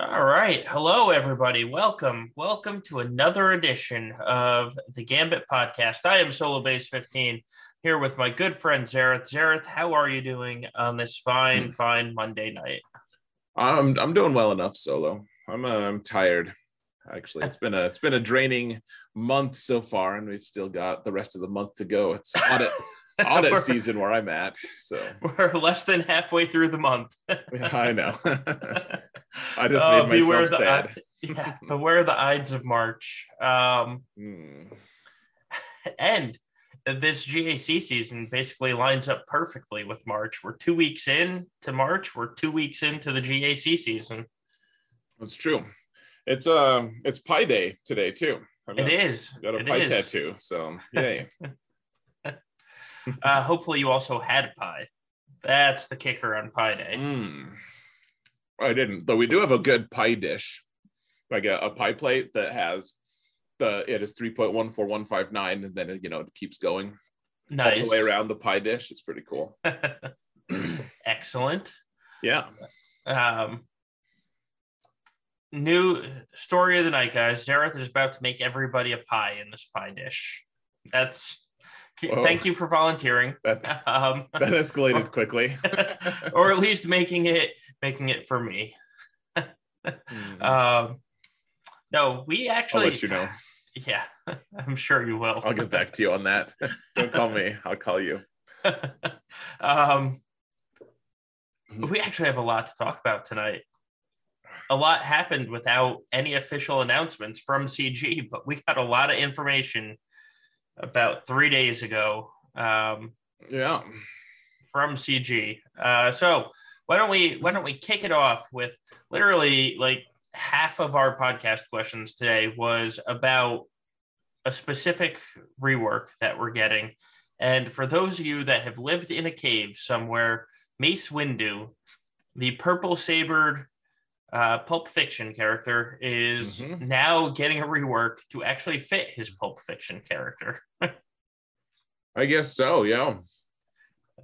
All right. Hello, everybody. Welcome. Welcome to another edition of the Gambit podcast. I am Solobass15 here with my good friend Xaereth. Xaereth, how are you doing on this fine, Hmm. fine Monday night? I'm I'm doing well enough solo. I'm uh, I'm tired. Actually, it's been a it's been a draining month so far, and we've still got the rest of the month to go. It's audit audit season where I'm at, so We're less than halfway through the month. yeah, I know. I just Oh, made myself the- sad. yeah, beware the Ides of March. Um, Hmm. and this GAC season basically lines up perfectly with March. We're two weeks in to March. We're two weeks into the GAC season. That's true. It's um it's Pi Day today too. I It is. got a It pie is. tattoo, so yay. Uh, hopefully, you also had pie. That's the kicker on Pie Day. Mm. I didn't, though. We do have a good pie dish, like a, a pie plate that has the it is three point one four one five nine, and then it, you know it keeps going all Nice. the way around the pie dish. It's pretty cool. Excellent. Yeah. Um, new story of the night, guys. Xaereth is about to make everybody a pie in this pie dish. That's Whoa. thank you for volunteering. That Um, that escalated quickly. or at least making it making it for me. Mm. Um, no, we I'll actually. let you know. Yeah, I'm sure you will. I'll get back to you on that. Don't call me. I'll call you. um, we actually have a lot to talk about tonight. A lot happened without any official announcements from CG, but we got a lot of information about three days ago um, Yeah. from CG. Uh, so why don't we why don't we kick it off with literally like half of our podcast questions today was about a specific rework that we're getting. And for those of you that have lived in a cave somewhere, Mace Windu, the purple sabered uh, Pulp Fiction character, is Mhm. now getting a rework to actually fit his Pulp Fiction character. I guess so. Yeah.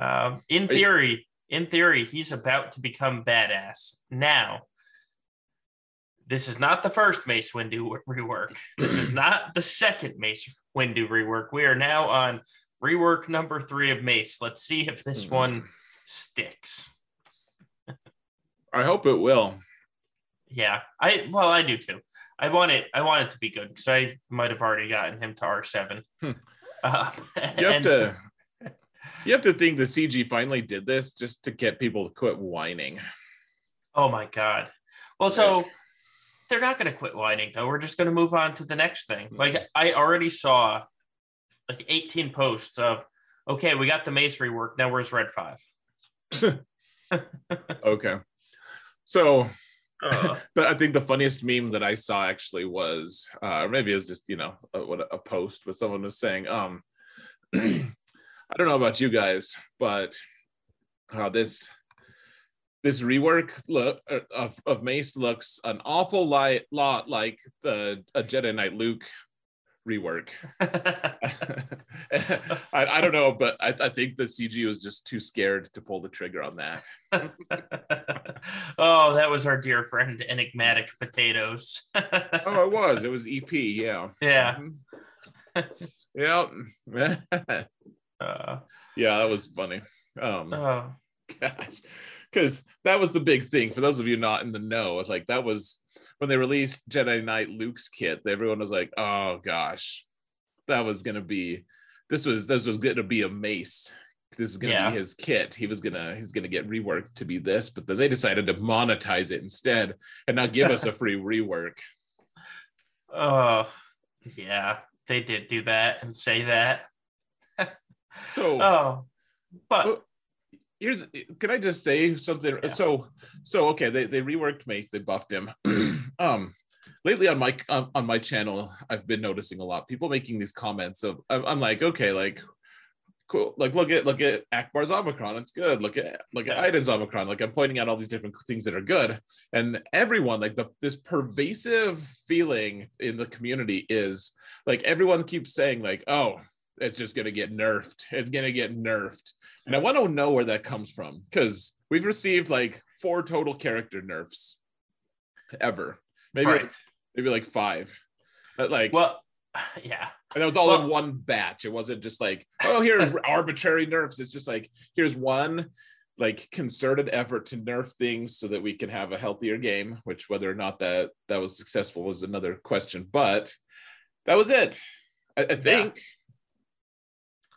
Um, in you- theory, in theory, he's about to become badass. Now, this is not the first Mace Windu rework. This is not the second Mace Windu rework. We are now on rework number three of Mace. Let's see if this Mhm. one sticks. I hope it will. Yeah, I well, I do too. I want it. I want it to be good because I might have already gotten him to R seven. Hmm. Uh, You have to. st- You have to think the CG finally did this just to get people to quit whining. Oh my god. Well, so Like- they're not going to quit whining though. We're just going to move on to the next thing. Mm-hmm. Like I already saw like 18 posts of okay, we got the Mace rework. Now where's Red 5? Okay. So Uh, but I think the funniest meme that I saw actually was, uh, or maybe it was just you know a, a post, but someone was saying, um, I don't know about you guys, but uh, this this rework look uh, of, of Mace looks an awful lot lot like the a Jedi Knight Luke rework. I, I don't know, but I, I think the CG was just too scared to pull the trigger on that. oh, that was our dear friend Enigmatic Potatoes. Oh, it was. It was EP. Yeah. yeah. Mhm. yeah. Uh, yeah, that was funny. Um, oh. gosh, because that was the big thing for those of you not in the know. Like that was when they released Jedi Knight Luke's kit. Everyone was like, "Oh gosh, that was gonna be this was this was gonna be a mace. This is gonna Yeah. be his kit. He was gonna he's gonna get reworked to be this, but then they decided to monetize it instead and not give us a free rework. Oh, yeah, they did do that and say that. So Oh, but here's can I just say something? Yeah. So so okay, they they reworked Mace, they buffed him. um lately on my on, on my channel, I've been noticing a lot people making these comments of I'm, I'm like, okay, like cool. Like look at look at Ackbar's Omicron, it's good. Look at look at. Iden's Omicron. Like I'm pointing out all these different things that are good. And everyone, like the this pervasive feeling in the community is like everyone keeps saying, like, oh, it's just gonna get nerfed. It's gonna get nerfed. And I want to know where that comes from because we've received like four total character nerfs. ever. Maybe right. maybe like five. But like Well, yeah. and it was all well- in one batch. It wasn't just like, oh, here's arbitrary nerfs. It's just like here's one like concerted effort to nerf things so that we can have a healthier game, which whether or not that that was successful was another question. But that was it. I, I think.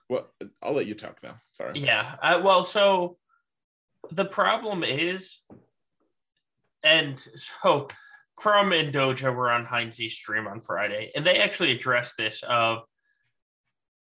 Well, I'll let you talk now. Sorry. Yeah. Uh, well, so the problem is, and so Crumb and Doja were on Heinz's stream on Friday, and they actually addressed this. Of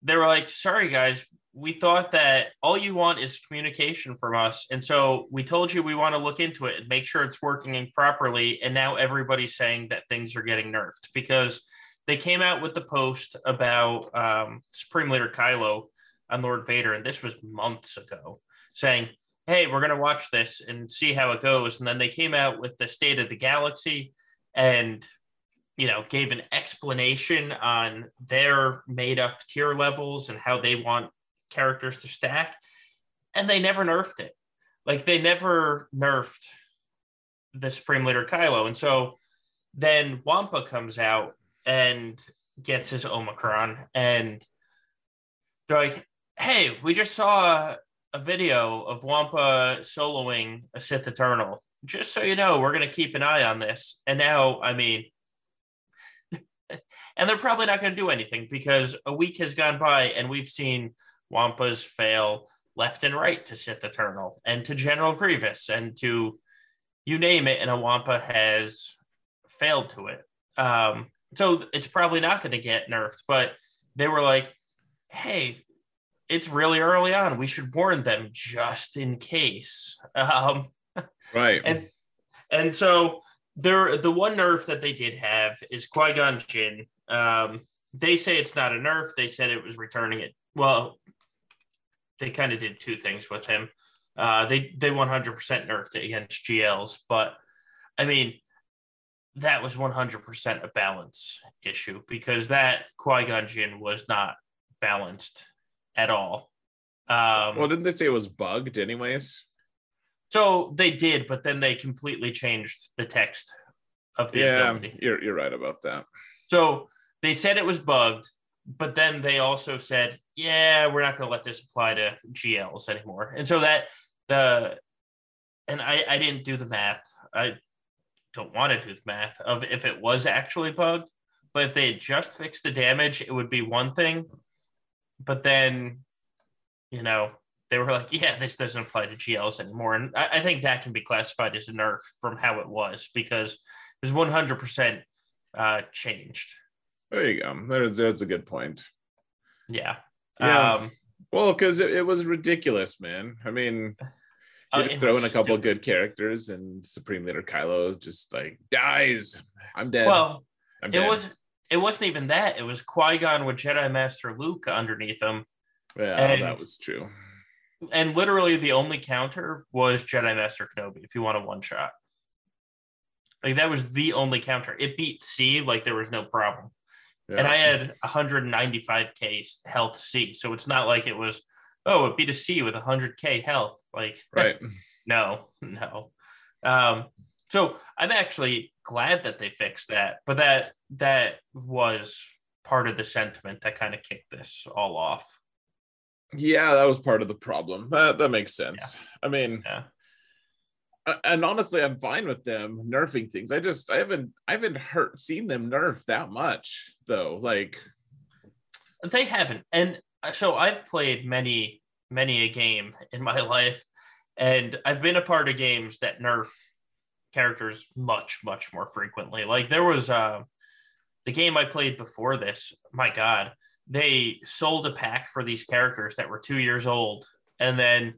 they were like, "Sorry, guys, we thought that all you want is communication from us, and so we told you we want to look into it and make sure it's working properly. And now everybody's saying that things are getting nerfed because." They came out with the post about um, Supreme Leader Kylo on Lord Vader, and this was months ago, saying, Hey, we're going to watch this and see how it goes. And then they came out with the state of the galaxy and, you know, gave an explanation on their made up tier levels and how they want characters to stack. And they never nerfed it. Like they never nerfed the Supreme Leader Kylo. And so then Wampa comes out and gets his Omicron and they're like, hey, we just saw a video of Wampa soloing a Sith Eternal. Just so you know, we're going to keep an eye on this. And now, I mean, and they're probably not going to do anything because a week has gone by and we've seen Wampas fail left and right to Sith Eternal and to General Grievous and to you name it, and a Wampa has failed to it. Um, so it's probably not going to get nerfed, but they were like, hey, it's really early on. We should warn them just in case. Um, Right. and and so there, the one nerf that they did have is Qui Gon Jinn. Um, they say it's not a nerf. They said it was returning it. Well, they kind of did two things with him. Uh, they they 100% nerfed it against GLs, but I mean that was 100% a balance issue because that Qui Gon Jinn was not balanced at all. Um, well, didn't they say it was bugged anyways? so they did, but then they completely changed the text of the Yeah, ability. you're you're right about that. So they said it was bugged, but then they also said, "Yeah, we're not going to let this apply to GLs anymore." And so that the and I I didn't do the math. I don't want to do the math of if it was actually bugged, but if they had just fixed the damage, it would be one thing. But then, you know, they were like, "Yeah, this doesn't apply to GLs anymore," and I, I think that can be classified as a nerf from how it was because it was one hundred percent uh, changed. There you go. There's that's a good point. Yeah. Yeah. Um, Well, because it, it was ridiculous, man. I mean, uh, you just it throw in a couple good characters, and Supreme Leader Kylo just like dies. I'm dead. Well, I'm it dead. was. It wasn't even that. It was Qui Gon with Jedi Master Luke underneath him, Yeah, and- that was true. and literally the only counter was Jedi Master Kenobi. If you want a one shot, like that was the only counter. It beat C like there was no problem. Yeah. And I had 195k health C, so it's not like it was. Oh, it beat a C with 100k health. Like right. No, no. Um, so I'm actually glad that they fixed that, but that that was part of the sentiment that kind of kicked this all off. Yeah, that was part of the problem. That that makes sense. I mean, Yeah. and honestly, I'm fine with them nerfing things. I just I haven't I haven't heard seen them nerf that much though. Like, They haven't, and uh, so I've played many, many a game in my life, and I've been a part of games that nerf characters much, much more frequently. Like there was uh, the game I played before this. My God, they sold a pack for these characters that were two years old, and then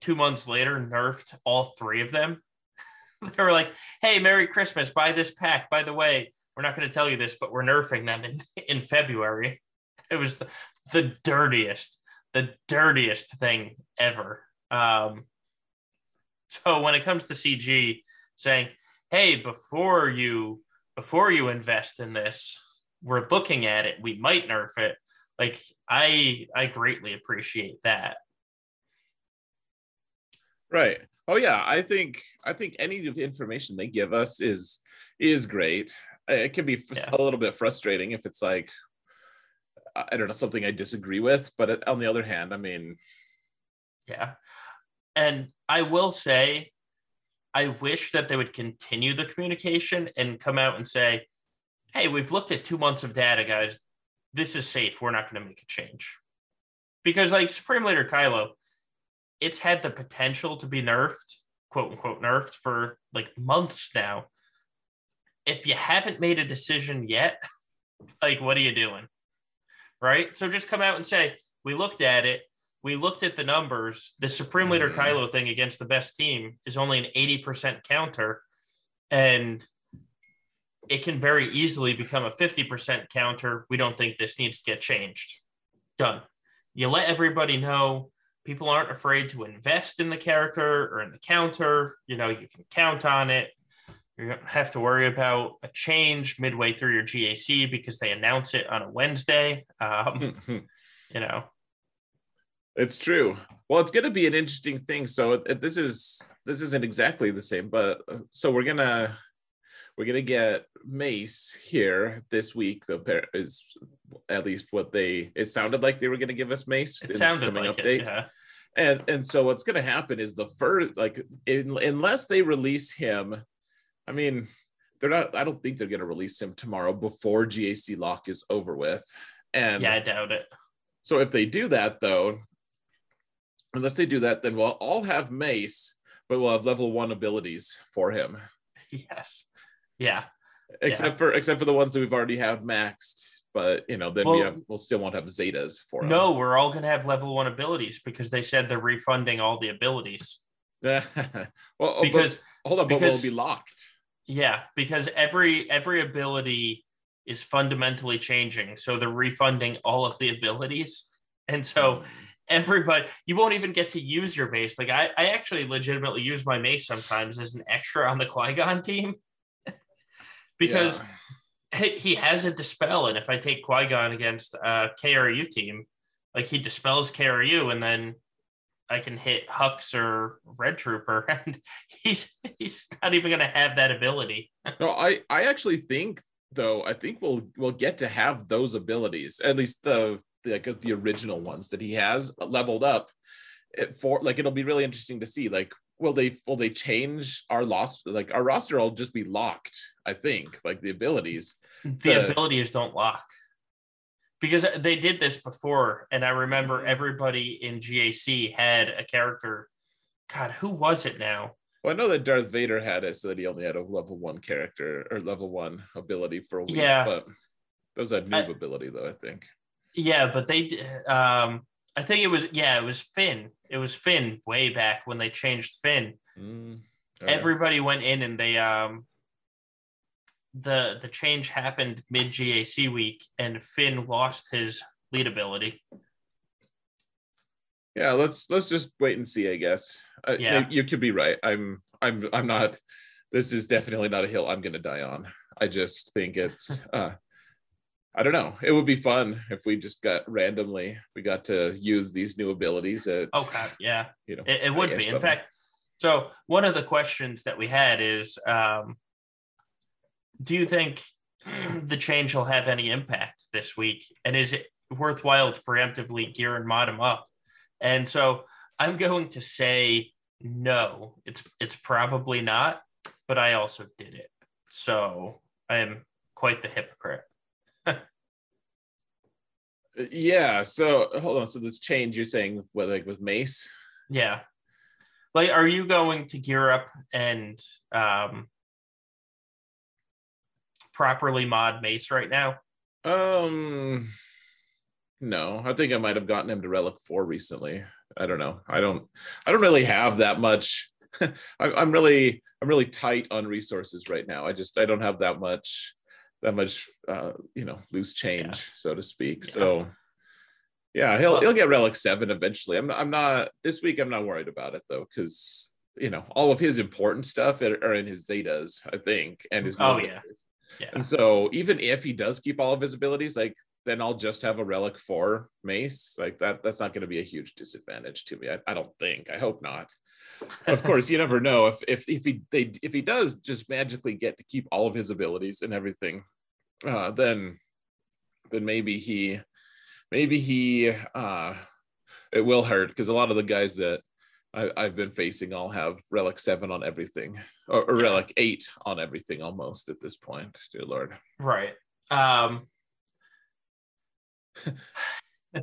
two months later nerfed all three of them. they were like, "Hey, Merry Christmas! Buy this pack. By the way, we're not going to tell you this, but we're nerfing them in in February." It was the, the dirtiest, the dirtiest thing ever. Um, so when it comes to CG, saying, "Hey, before you before you invest in this, we're looking at it. We might nerf it." Like I I greatly appreciate that. right. Oh yeah, I think I think any of information they give us is is great. It can be yeah. a little bit frustrating if it's like I don't know something I disagree with, but on the other hand, I mean, yeah. And I will say, I wish that they would continue the communication and come out and say, "Hey, we've looked at two months of data, guys. This is safe. We're not going to make a change." Because like Supreme Leader Kylo, it's had the potential to be nerfed, quote unquote nerfed for like months now. If you haven't made a decision yet, like what are you doing? Right? So just come out and say, we looked at it. We looked at the numbers. The Supreme Leader mm-hmm. Kylo thing against the best team is only an 80% counter. And it can very easily become a 50% counter. We don't think this needs to get changed. Done. You let everybody know people aren't afraid to invest in the character or in the counter. You know, you can count on it. You don't have to worry about a change midway through your GAC because they announce it on a Wednesday. Um, you know, it's true. Well, it's going to be an interesting thing. So it, this is this isn't exactly the same, but uh, so we're gonna we're gonna get Mace here this week. The is at least what they it sounded like they were gonna give us Mace. It sounded like update. It, yeah. And and so what's gonna happen is the first like in, unless they release him, I mean they're not. I don't think they're gonna release him tomorrow before GAC lock is over with. And yeah, I doubt it. So if they do that though, unless they do that, then we'll all have Mace, but we'll have level one abilities for him. Yes. Yeah. Except yeah. for except for the ones that we've already have maxed, but you know, then well, we have, we'll still won't have Zetas for them. No, we're all gonna have level one abilities because they said they're refunding all the abilities. Yeah. Well, because but, hold on, because, but will be locked. Yeah, because every every ability is fundamentally changing, so they're refunding all of the abilities, and so. Hmm. Everybody you won't even get to use your mace. Like i, I actually legitimately use my mace sometimes as an extra on the qui-gon team. Because yeah. he, he has a dispel and if i take qui-gon against a kru team like he dispels kru and then i can hit hux or red trooper and he's he's not even going to have that ability. No i i actually think though i think we'll we'll get to have those abilities at least the like the original ones that he has leveled up for like it'll be really interesting to see like will they will they change our lost like our roster will just be locked i think like the abilities the to, abilities don't lock because they did this before and i remember mm-hmm. everybody in gac had a character god who was it now well, I know that Darth Vader had it so that he only had a level one character or level one ability for a week. Yeah. But that was a noob I, ability though, I think. Yeah, but they um I think it was yeah, it was Finn. It was Finn way back when they changed Finn. Mm, Everybody went in and they um the the change happened mid GAC week and Finn lost his lead ability. Yeah, let's let's just wait and see, I guess. Uh, yeah. you could be right. I'm I'm I'm not this is definitely not a hill I'm going to die on. I just think it's uh I don't know. It would be fun if we just got randomly we got to use these new abilities. At, oh God, yeah. You know, it, it would be. In fact, so one of the questions that we had is, um, do you think the change will have any impact this week, and is it worthwhile to preemptively gear and mod them up? And so I'm going to say no. It's it's probably not, but I also did it, so I am quite the hypocrite yeah. So hold on. So this change you're saying with like with Mace? Yeah. Like, are you going to gear up and um properly mod Mace right now? Um no, I think I might have gotten him to Relic 4 recently. I don't know. I don't I don't really have that much. I'm really I'm really tight on resources right now. I just I don't have that much that much uh, you know loose change, yeah. so to speak. Yeah. So yeah, he'll he'll get relic seven eventually. I'm I'm not this week. I'm not worried about it though, because you know all of his important stuff are in his zetas, I think, and his oh yeah. Yeah. And so even if he does keep all of his abilities, like then I'll just have a relic for mace. Like that, that's not going to be a huge disadvantage to me. I, I don't think. I hope not. Of course, you never know if if if he they if he does just magically get to keep all of his abilities and everything, uh, then then maybe he maybe he uh, it will hurt because a lot of the guys that I, have been facing all have relic seven on everything or, or yeah. relic eight on everything almost at this point. Dear Lord, right? Um,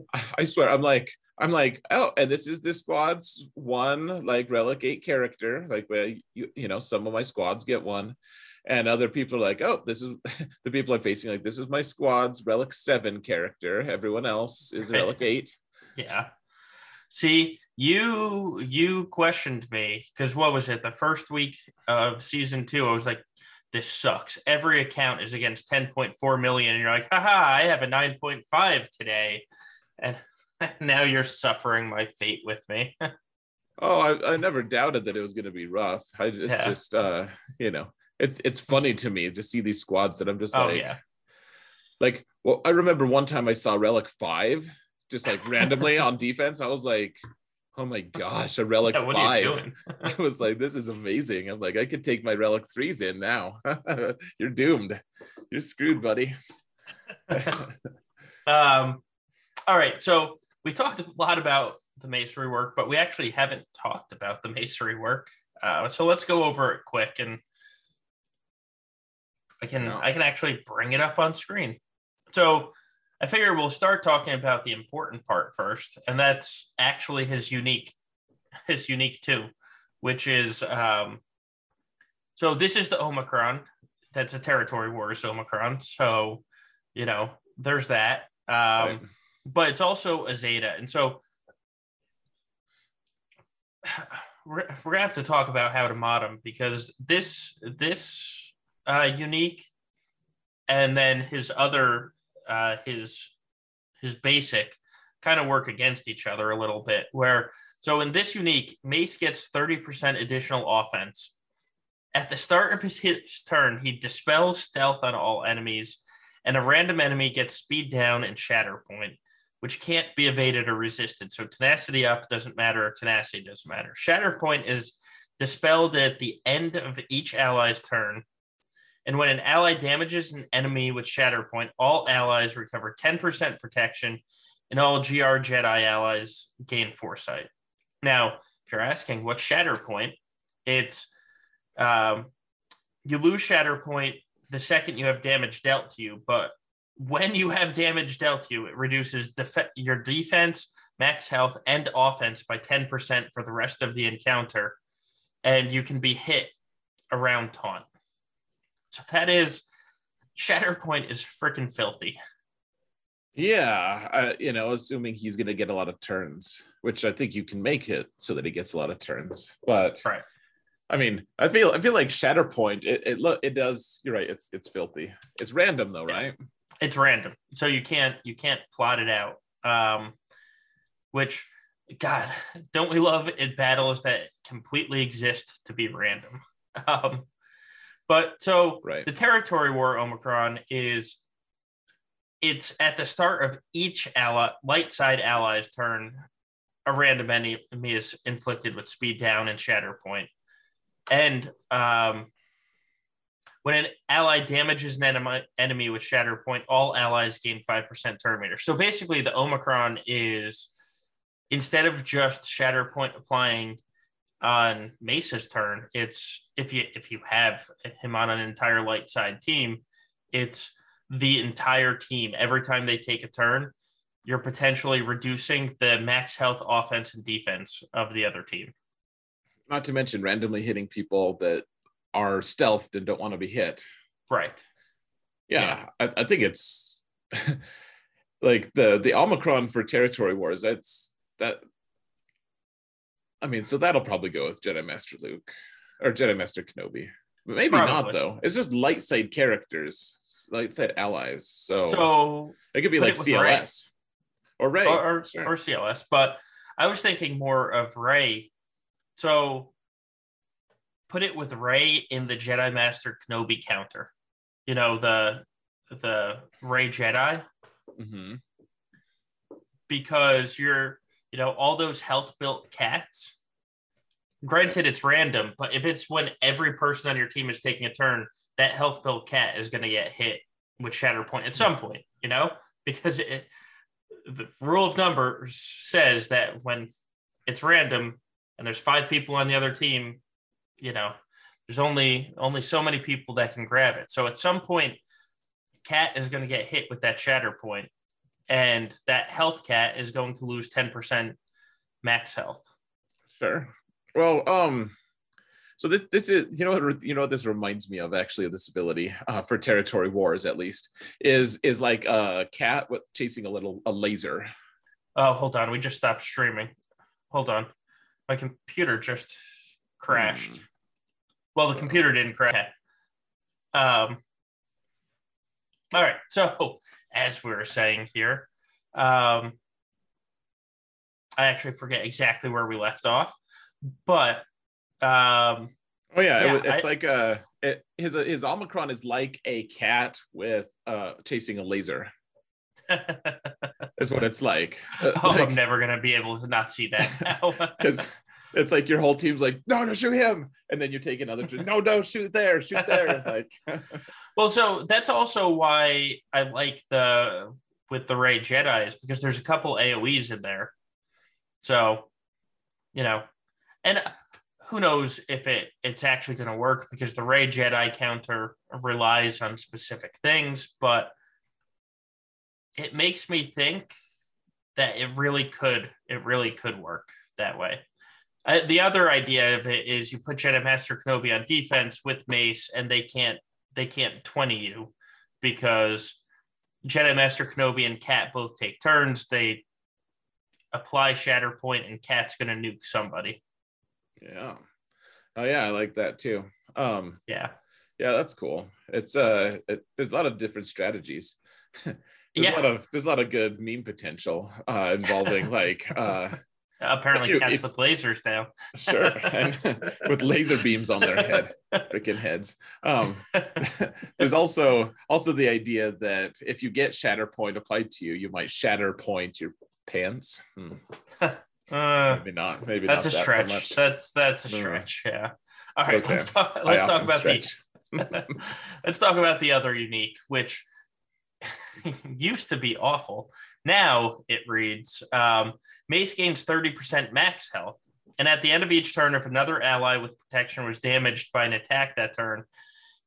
I swear, I'm like, I'm like, oh, and this is this squad's one like relic eight character. Like, well, you, you know, some of my squads get one, and other people are like, oh, this is the people I'm facing. Like, this is my squad's relic seven character. Everyone else is relic eight. Yeah. See, you you questioned me because what was it? The first week of season two, I was like, this sucks. Every account is against 10.4 million. And you're like, haha, I have a 9.5 today. And now you're suffering my fate with me. oh, I, I, never doubted that it was going to be rough. I just, yeah. just, uh, you know, it's, it's funny to me to see these squads that I'm just oh, like, yeah. like, well, I remember one time I saw Relic 5 just like randomly on defense. I was like, oh my gosh, a relic yeah, five. I was like, this is amazing. I'm like, I could take my relic threes in now. You're doomed. You're screwed, buddy. um, all right. So we talked a lot about the Mace rework, but we actually haven't talked about the Mace rework. Uh, so let's go over it quick and I can no. I can actually bring it up on screen. So I figure we'll start talking about the important part first, and that's actually his unique, his unique too, which is um, so this is the Omicron. That's a territory wars Omicron. So, you know, there's that. Um, right. But it's also a Zeta, and so we're, we're gonna have to talk about how to mod him because this this uh, unique, and then his other uh, his his basic kind of work against each other a little bit. Where so in this unique, Mace gets 30% additional offense. At the start of his, his turn, he dispels stealth on all enemies, and a random enemy gets speed down and shatter point, which can't be evaded or resisted. So tenacity up doesn't matter, tenacity doesn't matter. Shatter point is dispelled at the end of each ally's turn and when an ally damages an enemy with Shatterpoint, all allies recover 10% protection, and all GR Jedi allies gain foresight. Now, if you're asking what's Shatterpoint, it's um, you lose Shatterpoint the second you have damage dealt to you, but when you have damage dealt to you, it reduces def- your defense, max health, and offense by 10% for the rest of the encounter. And you can be hit around taunt. So that is Shatterpoint is freaking filthy. Yeah, uh, you know, assuming he's going to get a lot of turns, which I think you can make it so that he gets a lot of turns. But right. I mean, I feel I feel like Shatterpoint. It it look it does. You're right. It's it's filthy. It's random though, yeah. right? It's random, so you can't you can't plot it out. Um, which, God, don't we love in battles that completely exist to be random? Um, but so right. the territory war Omicron is it's at the start of each ally light side ally's turn, a random enemy is inflicted with speed down and shatter. And um, when an ally damages an enemy, enemy with shatter point, all allies gain 5% turn meter. So basically, the Omicron is instead of just shatter point applying on Mace's turn, it's if you if you have him on an entire light side team, it's the entire team. Every time they take a turn, you're potentially reducing the max health offense and defense of the other team. Not to mention randomly hitting people that are stealthed and don't want to be hit. Right. Yeah, yeah. I, I think it's like the the Omicron for territory wars. That's that I mean, so that'll probably go with Jedi Master Luke or Jedi Master Kenobi. But maybe probably. not though. It's just light side characters, light side allies. So, so it could be like CLS or Rey or, or, sure. or CLS. But I was thinking more of Rey. So put it with Rey in the Jedi Master Kenobi counter. You know the the Rey Jedi. Mm-hmm. Because you're you know, all those health built cats, granted it's random, but if it's when every person on your team is taking a turn, that health pill cat is going to get hit with shatter point at some point, you know, because it, the rule of numbers says that when it's random and there's five people on the other team, you know, there's only only so many people that can grab it. So at some point, cat is going to get hit with that shatter point, and that health cat is going to lose 10% max health. Sure. Well, um, so this, this is you know what you know what this reminds me of actually of this ability uh, for territory wars at least is is like a cat with chasing a little a laser. Oh, hold on, we just stopped streaming. Hold on, my computer just crashed. Hmm. Well, the computer didn't crash. Um. All right, so as we were saying here, um, I actually forget exactly where we left off, but um, oh yeah, yeah it, it's I, like a it, his his Omicron is like a cat with uh chasing a laser. is what it's like. Oh, like, I'm never gonna be able to not see that now. Because it's like your whole team's like, no, no, shoot him, and then you take another, no, no, shoot there, shoot there, like. well, so that's also why I like the with the Rey Jedi's because there's a couple AOE's in there, so you know, and who knows if it it's actually going to work because the Rey Jedi counter relies on specific things, but it makes me think that it really could it really could work that way. Uh, the other idea of it is you put Jedi Master Kenobi on defense with Mace, and they can't they can't twenty you because Jedi Master Kenobi and Cat both take turns. They apply Shatter Point, and Cat's going to nuke somebody. Yeah. Oh yeah, I like that too. Um, yeah. Yeah, that's cool. It's uh, it, there's a lot of different strategies. there's yeah. a lot of there's a lot of good meme potential uh, involving like uh, apparently you, cats if, with lasers now. sure, with laser beams on their head, freaking heads. Um, there's also also the idea that if you get shatter point applied to you, you might shatter point your pants. Hmm. Uh, maybe not. Maybe that's not a that stretch. So that's that's a stretch. Yeah. All right. Okay. Let's talk. Let's talk about stretch. the. let's talk about the other unique, which used to be awful. Now it reads: um, Mace gains thirty percent max health, and at the end of each turn, if another ally with protection was damaged by an attack that turn,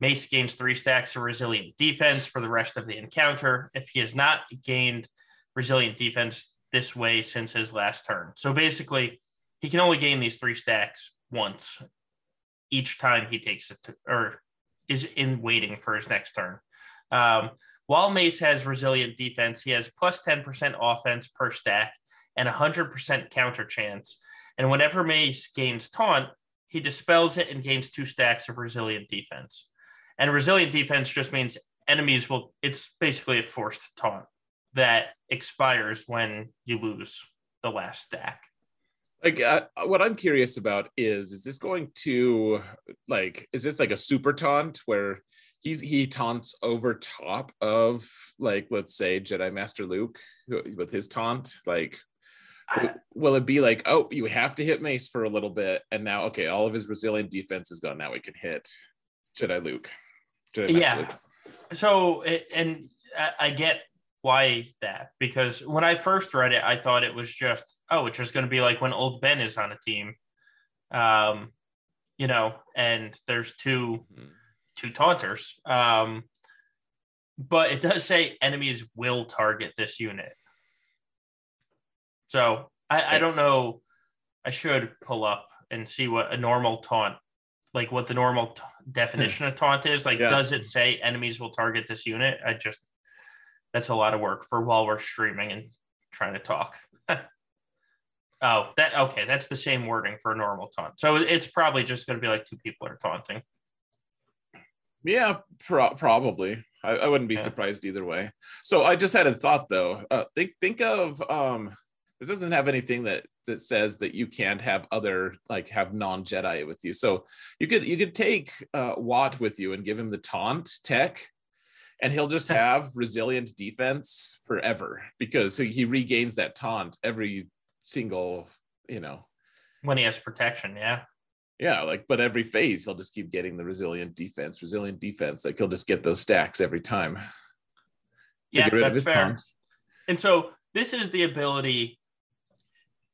Mace gains three stacks of resilient defense for the rest of the encounter. If he has not gained resilient defense this way since his last turn. So basically, he can only gain these three stacks once each time he takes it to, or is in waiting for his next turn. Um, while Mace has resilient defense, he has plus 10% offense per stack and 100% counter chance. And whenever Mace gains taunt, he dispels it and gains two stacks of resilient defense. And resilient defense just means enemies will, it's basically a forced taunt that expires when you lose the last stack. Like uh, what I'm curious about is is this going to like is this like a super taunt where he's he taunts over top of like let's say Jedi Master Luke with his taunt like will it be like oh you have to hit Mace for a little bit and now okay all of his resilient defense is gone. Now we can hit Jedi Luke. Jedi yeah. Luke. so and I get why that because when I first read it, I thought it was just oh, it's just going to be like when old Ben is on a team, um, you know, and there's 2 mm-hmm. Two taunters. Um, but it does say enemies will target this unit. So I, I don't know. I should pull up and see what a normal taunt, like what the normal t- definition of taunt is. Like, yeah. does it say enemies will target this unit? I just that's a lot of work for while we're streaming and trying to talk. oh, that okay. That's the same wording for a normal taunt. So it's probably just going to be like two people are taunting. Yeah, pro- probably. I, I, wouldn't be yeah. surprised either way. So I just had a thought though. Uh, think think of um, this doesn't have anything that that says that you can't have other like have non Jedi with you. So you could you could take uh, Wat with you and give him the taunt tech, and he'll just have resilient defense forever because he regains that taunt every single you know when he has protection yeah Yeah, like but every phase he'll just keep getting the resilient defense, resilient defense. Like he'll just get those stacks every time. Yeah, that's fair. Taunt. And so this is the ability.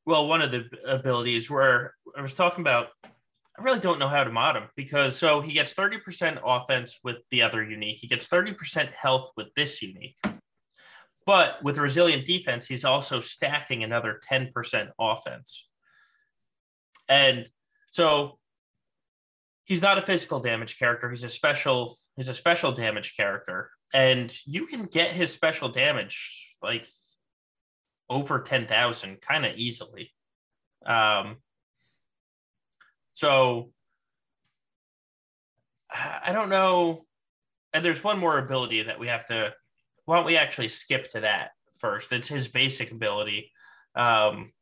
Well, one of the abilities where I was talking about, I really don't know how to mod him because so he gets 30% offense with the other unique. He gets 30% health with this unique. But with resilient defense, he's also stacking another 10% offense. And so he's not a physical damage character. He's a special, he's a special damage character. And you can get his special damage like over 10,000 kind of easily. Um, so I don't know. And there's one more ability that we have to why don't we actually skip to that first? It's his basic ability. Um,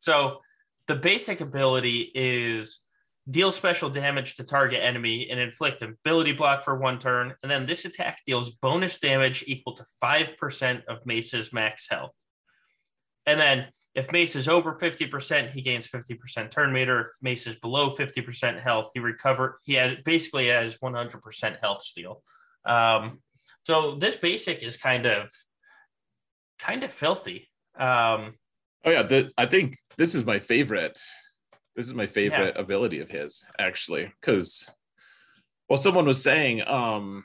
so the basic ability is deal special damage to target enemy and inflict ability block for one turn. And then this attack deals bonus damage equal to 5% of Mace's max health. And then if Mace is over 50%, he gains 50% turn meter. If Mace is below 50% health, he recover. He has basically has 100% health steal. Um, so this basic is kind of kind of filthy. Um, oh yeah, the, I think this is my favorite. This is my favorite yeah. ability of his actually, because well, someone was saying, um,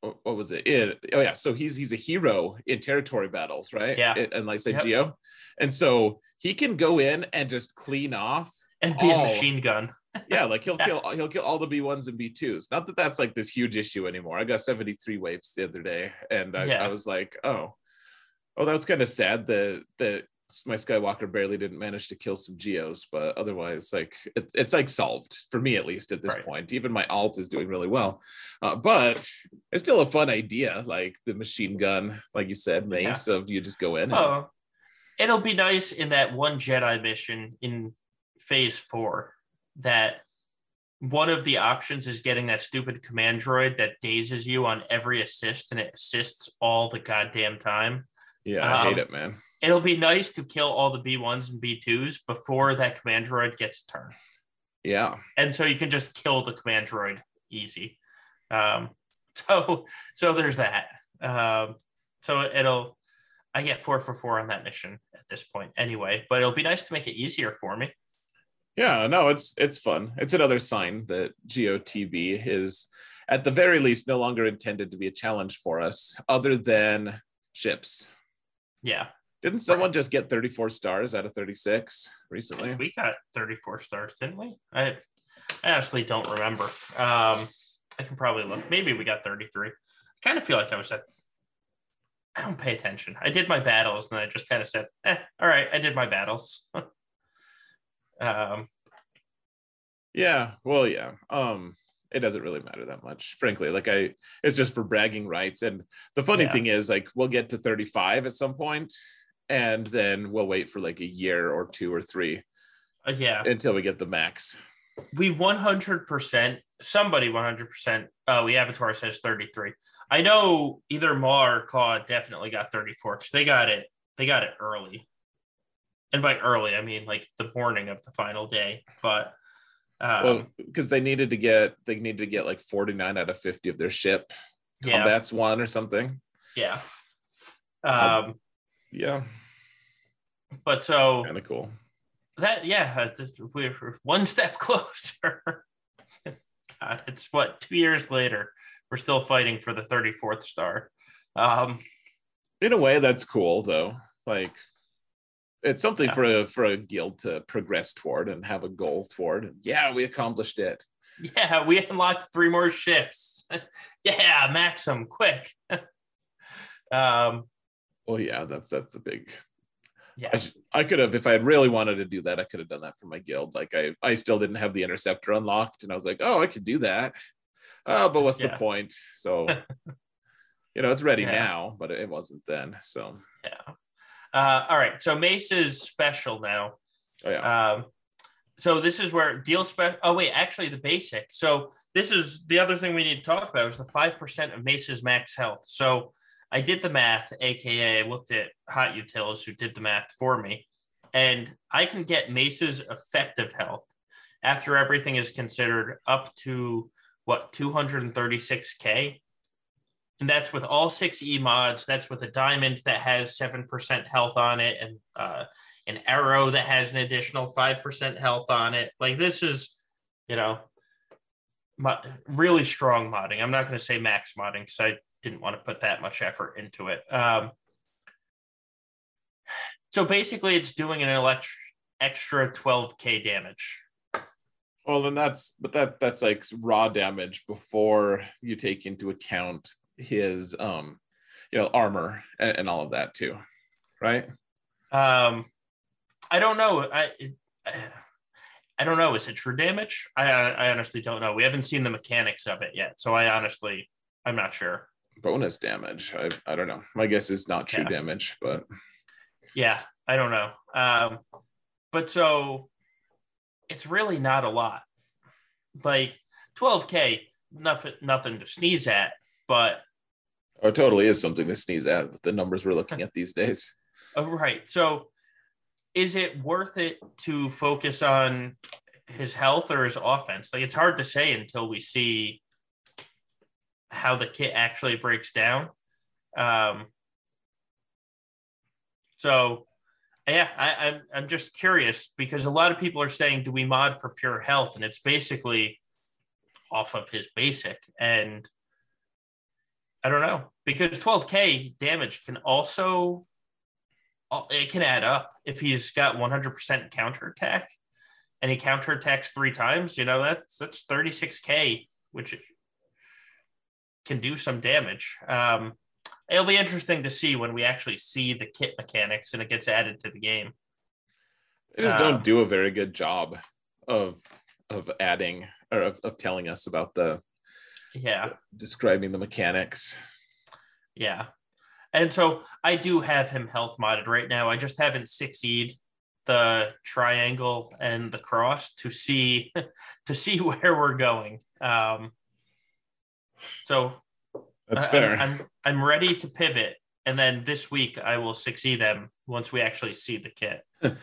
what was it? it? Oh yeah, so he's he's a hero in territory battles, right? Yeah, it, and like say yep. Geo, and so he can go in and just clean off and be all, a machine gun yeah, like he'll kill he'll kill all the B ones and B twos. Not that that's like this huge issue anymore. I got 73 waves the other day, and I, yeah. I was like, oh, oh, that was kind of sad that that my Skywalker barely didn't manage to kill some geos, but otherwise, like it, it's like solved for me at least at this right. point. Even my alt is doing really well, uh, but it's still a fun idea, like the machine gun, like you said, mace yeah. of you just go in. And... Oh, it'll be nice in that one Jedi mission in Phase Four that one of the options is getting that stupid command droid that dazes you on every assist and it assists all the goddamn time. Yeah, I um, hate it, man. It'll be nice to kill all the B1s and B2s before that command droid gets a turn. Yeah. And so you can just kill the command droid easy. Um, so so there's that. Um, so it'll I get four for four on that mission at this point anyway, but it'll be nice to make it easier for me. Yeah, no, it's it's fun. It's another sign that GOTB is at the very least no longer intended to be a challenge for us other than ships. Yeah. Didn't someone right. just get 34 stars out of 36 recently? We got 34 stars, didn't we? I I honestly don't remember. Um I can probably look. Maybe we got 33. I kind of feel like I was at I don't pay attention. I did my battles and I just kind of said, eh, all right, I did my battles. Um, yeah, well, yeah. Um, it doesn't really matter that much, frankly. Like I, it's just for bragging rights. And the funny yeah. thing is, like, we'll get to 35 at some point, and then we'll wait for like a year or two or three. Uh, yeah. Until we get the max. We 100%, somebody 100%, oh, we Avatar says 33. I know either Ma or Caw definitely got 34 because they got it, they got it early and by early I mean like the morning of the final day. But um, well, because they needed to get they needed to get like 49 out of 50 of their ship combats yeah. one or something. Yeah. Um, um yeah. But so kind of cool. That yeah, just we're one step closer. God, it's what two years later. We're still fighting for the 34th star. Um, in a way, that's cool though. Like it's something yeah. for a for a guild to progress toward and have a goal toward. And yeah, we accomplished it. Yeah, we unlocked three more ships. yeah, Maxim, quick. um, well, yeah, that's that's a big. Yeah, I, sh- I could have if I had really wanted to do that. I could have done that for my guild. Like I, I still didn't have the interceptor unlocked, and I was like, oh, I could do that. Oh, but what's yeah. the point? So, you know, it's ready yeah. now, but it wasn't then. So yeah. Uh, all right. So Mace is special now. Oh, yeah. Um, so this is where deal special. Oh wait, actually the basic. So this is the other thing we need to talk about is the five percent of Mace's max health. So I did the math, aka I looked at Hot Utils who did the math for me, and I can get Mace's effective health after everything is considered up to what 236k and that's with all six e mods that's with a diamond that has 7% health on it and uh, an arrow that has an additional 5% health on it. Like this is you know really strong modding. I'm not going to say max modding because i didn't want to put that much effort into it um, so basically it's doing an elect- extra 12k damage well, then that's but that that's like raw damage before you take into account his um you know armor and, and all of that too, right? Um, I don't know. I I don't know. Is it true damage? I I honestly don't know. We haven't seen the mechanics of it yet, so I honestly I'm not sure. Bonus damage. I I don't know. My guess is not true yeah. damage, but yeah, I don't know. Um, but so it's really not a lot. Like 12K, nothing, nothing to sneeze at, but. Oh, it totally is something to sneeze at with the numbers we're looking at these days. Oh, right. So is it worth it to focus on his health or his offense? Like it's hard to say until we see how the kit actually breaks down. Um, so yeah, I, I'm I'm just curious because a lot of people are saying, do we mod for pure health? And it's basically off of his basic. And I don't know because 12k damage can also it can add up if he's got 100% counter attack and he counter attacks three times. You know that's that's 36k, which can do some damage. Um, it'll be interesting to see when we actually see the kit mechanics and it gets added to the game. They just um, don't do a very good job of of adding or of, of telling us about the yeah describing the mechanics. Yeah. And so I do have him health modded right now. I just haven't succeed the triangle and the cross to see to see where we're going. Um, so that's fair. I'm, I'm, I'm ready to pivot, and then this week I will succeed them once we actually see the kit.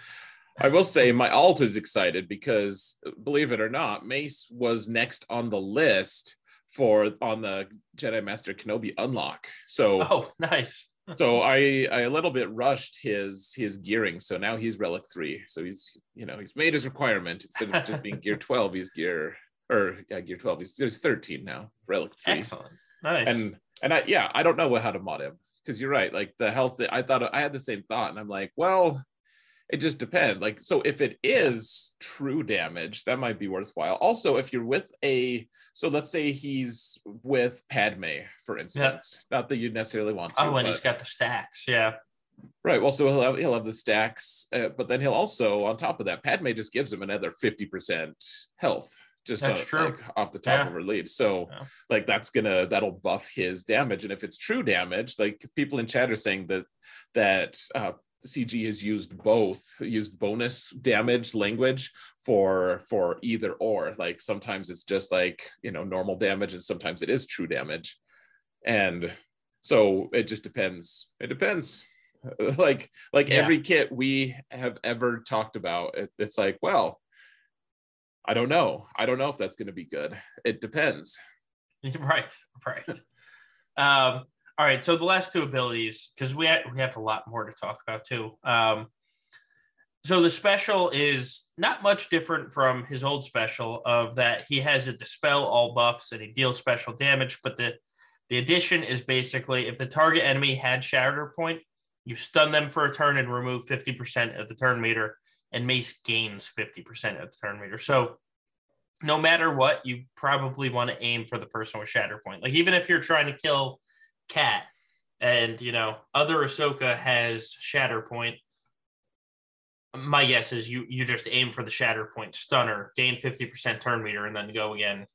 I will say my alt is excited because believe it or not, Mace was next on the list for on the Jedi Master Kenobi unlock. So oh, nice. so I I a little bit rushed his his gearing. So now he's relic three. So he's you know he's made his requirement instead of just being gear twelve. He's gear or yeah gear twelve. He's, he's thirteen now. Relic three. Excellent. Nice. And and I yeah, I don't know how to mod him because you're right. Like the health, I thought I had the same thought, and I'm like, well, it just depends. Like, so if it is true damage, that might be worthwhile. Also, if you're with a, so let's say he's with Padme, for instance. Not that you necessarily want to. Oh, and he's got the stacks, yeah. Right. Well, so he'll have he'll have the stacks, uh, but then he'll also, on top of that, Padme just gives him another fifty percent health just that's on, true. Like, off the top yeah. of her lead. So yeah. like that's gonna that'll buff his damage. And if it's true damage, like people in chat are saying that that uh, CG has used both, used bonus damage language for for either or. Like sometimes it's just like you know normal damage, and sometimes it is true damage. And so it just depends. It depends. like like yeah. every kit we have ever talked about, it, it's like well I don't know. I don't know if that's going to be good. It depends. Right, right. um, all right. So the last two abilities, because we ha- we have a lot more to talk about too. Um, so the special is not much different from his old special of that he has a dispel all buffs and he deals special damage, but the the addition is basically if the target enemy had shatter point, you stun them for a turn and remove 50% of the turn meter and Mace gains 50% of the turn meter. So no matter what, you probably want to aim for the person with shatter point. Like even if you're trying to kill Cat and you know other Ahsoka has shatter point, my guess is you you just aim for the shatter point stunner, gain 50% turn meter, and then go again.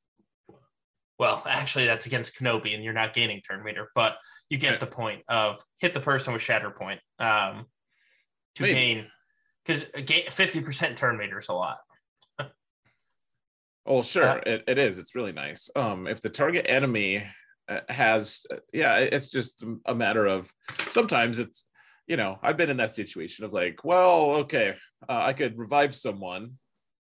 Well, actually, that's against Kenobi, and you're not gaining turn meter, but you get the point of hit the person with shatter point um, to Maybe. gain because fifty percent turn meter is a lot. oh, sure, uh, it, it is. It's really nice. Um, if the target enemy uh, has, yeah, it's just a matter of sometimes it's, you know, I've been in that situation of like, well, okay, uh, I could revive someone.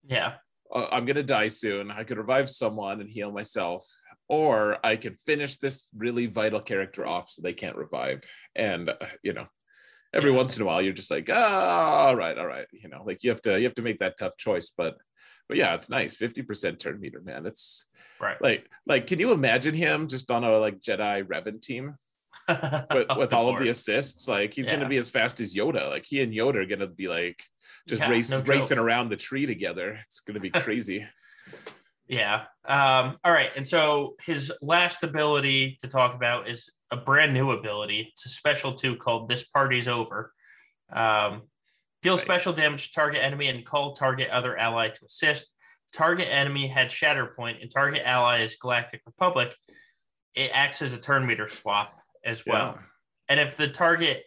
Yeah. uh, I'm gonna die soon. I could revive someone and heal myself, or I could finish this really vital character off so they can't revive. And uh, you know, every Yeah. once in a while, you're just like, ah, all right, all right. You know, like you have to you have to make that tough choice. But but yeah, it's nice. Fifty percent turn meter, man. It's Right. like like can you imagine him just on a like Jedi Revan team with, Oh, with all of the assists? Like he's Yeah. gonna be as fast as Yoda. Like he and Yoda are gonna be like just Yeah, race no racing around the tree together. It's gonna be crazy. Yeah. Um, all right. And so his last ability to talk about is a brand new ability. It's a special two called This Party's Over. Um, deal Nice. special damage to target enemy and call target other ally to assist. Target enemy had Shatter Point and target ally is Galactic Republic. It acts as a turn meter swap as well. Yeah. And if the target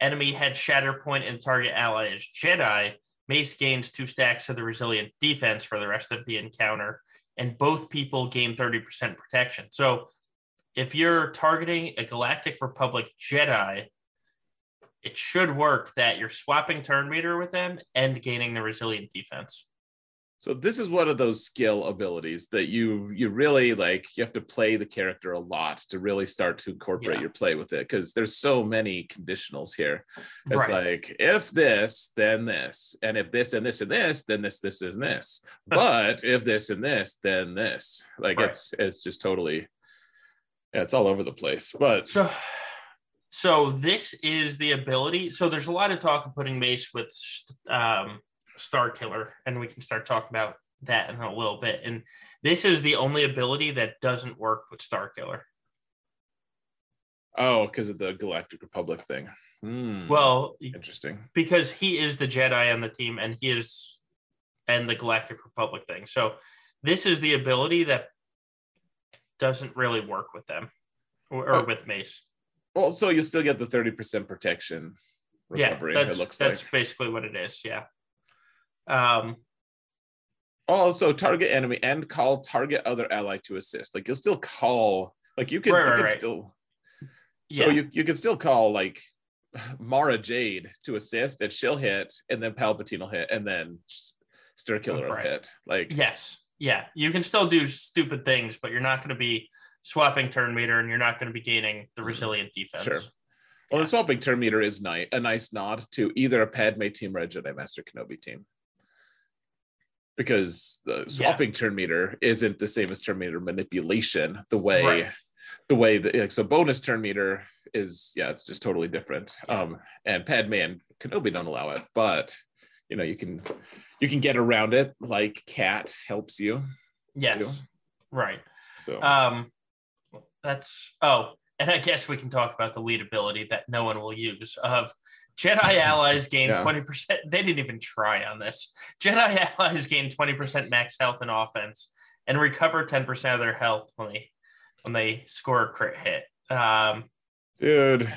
enemy had Shatter Point and target ally is Jedi, Mace gains two stacks of the resilient defense for the rest of the encounter, and both people gain 30% protection. So if you're targeting a Galactic Republic Jedi, it should work that you're swapping turn meter with them and gaining the resilient defense. So this is one of those skill abilities that you you really like you have to play the character a lot to really start to incorporate Yeah. your play with it because there's so many conditionals here. It's Right. like if this, then this, and if this and this and this, then this, this and this. But if this and this, then this. Like Right. it's it's just totally yeah, it's all over the place. But So, so this is the ability. So there's a lot of talk of putting Mace with um, Star Killer, and we can start talking about that in a little bit. And this is the only ability that doesn't work with Star Killer. oh, because of the Galactic Republic thing. Hmm, Well, interesting. because he is the Jedi on the team, and he is, and the Galactic Republic thing. So this is the ability that doesn't really work with them, or, or Oh. with Mace. Well, so you still get the 30% protection recovery, yeah, that's it looks that's like. basically what it is. Yeah. Um, Also, target enemy and call target other ally to assist. Like you'll still call, like you can, Right, you right, can right. still. yeah. So you you can still call like Mara Jade to assist, and she'll hit, and then Palpatine will hit, and then Star Killer will hit. Like Yes. Yeah. You can still do stupid things, but you're not going to be swapping turn meter and you're not going to be gaining the resilient defense. Mm-hmm. Sure. well, Yeah. the swapping turn meter is nice, a nice nod to either a Padme team or a Jedi Master Kenobi team. Because the swapping turn meter isn't the same as turn meter manipulation. The way Right. the way that like, so bonus turn meter is yeah it's just totally different Yeah. um and padme and kenobi don't allow it but you know you can you can get around it like cat helps you Yes. Right. so Um, that's, oh, and I guess we can talk about the lead ability that no one will use of Jedi allies gain Yeah. 20%. They didn't even try on this. Jedi allies gain 20% max health and offense and recover 10% of their health when they, when they score a crit hit. Um, dude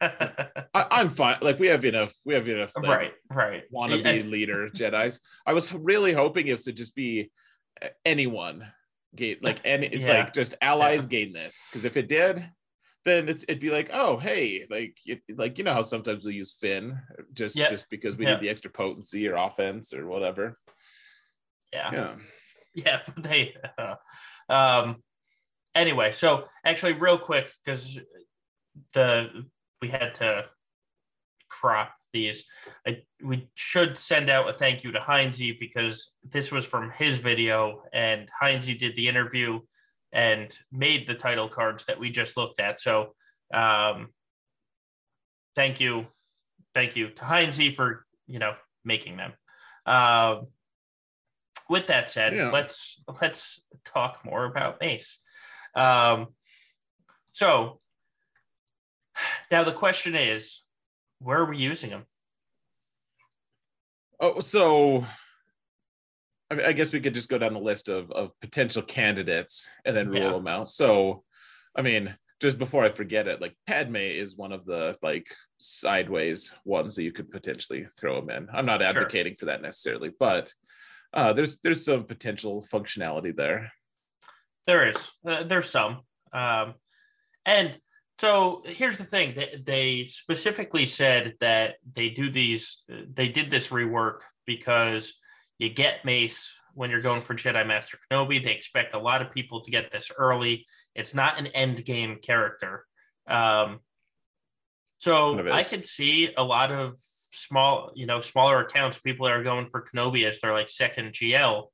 I, i'm fine like we have enough we have enough like, right, right. wannabe I- leader jedis i was really hoping it to just be uh, anyone gain like any Yeah. like just allies gain this because if it did then it's, it'd be like oh hey like it, like you know how sometimes we use finn just Yep. just because we Yeah. need the extra potency or offense or whatever yeah. yeah yeah they uh, um anyway so actually real quick because the we had to crop these I, we should send out a thank you to Heinze because this was from his video and Heinze did the interview and made the title cards that we just looked at so um thank you thank you to Heinze for you know making them um with that said, Yeah. let's let's talk more about Mace. Um, so now the question is, where are we using them? oh so I, mean, I guess we could just go down the list of, of potential candidates and then rule Yeah. them out so i mean just before i forget it like padme is one of the like sideways ones that you could potentially throw them in i'm not Sure. advocating for that necessarily but uh, there's there's some potential functionality there There is, uh, there's some, um, and so here's the thing: they, they specifically said that they do these, they did this rework because you get Mace when you're going for Jedi Master Kenobi. They expect a lot of people to get this early. It's not an end game character. Um, so I could see a lot of small, you know, smaller accounts, people that are going for Kenobi as their like second GL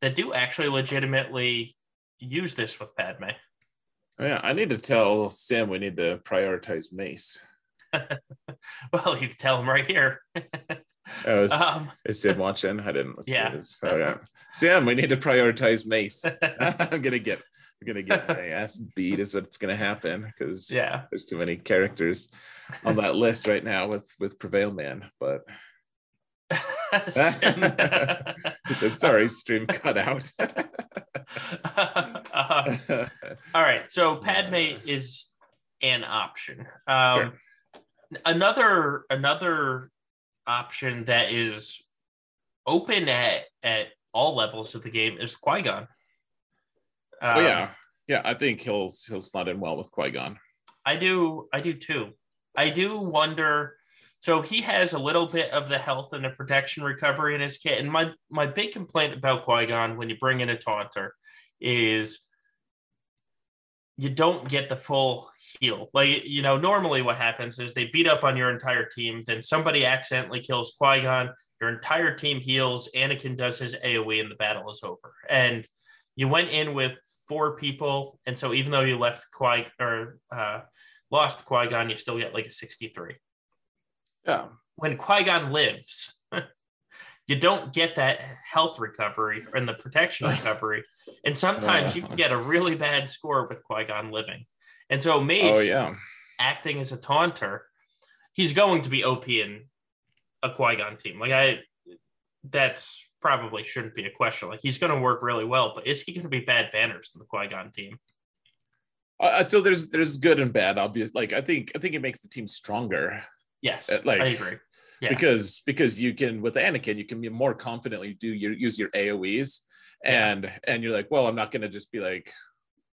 that do actually legitimately use this with Padme. Oh, yeah, I need to tell Sam we need to prioritize Mace. well, you can tell him right here. I was, um, is Sid watching? I didn't. Yeah. His, oh, yeah. Sam, we need to prioritize Mace. I'm gonna get. I'm gonna get my ass beat. Is what's gonna happen because yeah, there's too many characters on that list right now with with PrevailMan. But sorry, stream cut out. all right, so Padme is an option. Um, sure. Another another option that is open at at all levels of the game is Qui Gon. Um, oh yeah, yeah. I think he'll he'll slot in well with Qui Gon. I do. I do too. I do wonder. So he has a little bit of the health and the protection recovery in his kit. And my my big complaint about Qui Gon when you bring in a taunter is you don't get the full heal. Like, you know, normally what happens is they beat up on your entire team, then somebody accidentally kills Qui Gon, your entire team heals, Anakin does his AoE, and the battle is over. And you went in with four people. And so even though you left Qui or uh, lost Qui Gon, you still get like a 63. Yeah. When Qui Gon lives, you don't get that health recovery and the protection recovery. And sometimes you can get a really bad score with Qui Gon living. And so Mace, oh, yeah. acting as a taunter, he's going to be OP in a Qui Gon team. Like I, that's probably shouldn't be a question. Like he's going to work really well, but is he going to be bad banners in the Qui Gon team? Uh, so there's there's good and bad. Obvious. Like I think I think it makes the team stronger. Yes, uh, like I agree yeah. because because you can with Anakin you can be more confidently do your use your AOE's and yeah. and you're like well I'm not going to just be like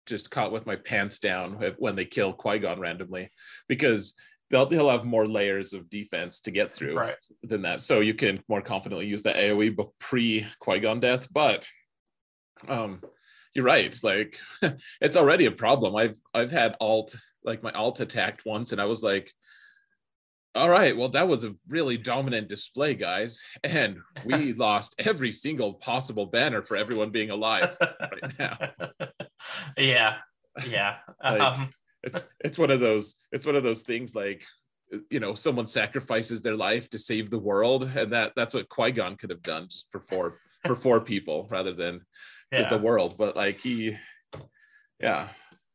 just caught with my pants down when they kill Qui Gon randomly because they'll they'll have more layers of defense to get through right. than that so you can more confidently use the AOE pre Qui Gon death but um you're right like it's already a problem I've I've had alt like my alt attacked once and I was like all right. Well, that was a really dominant display, guys. And we lost every single possible banner for everyone being alive right now. Yeah. Yeah. like, um. it's it's one of those it's one of those things like you know someone sacrifices their life to save the world and that that's what Qui-Gon could have done just for four for four people rather than yeah. the world but like he yeah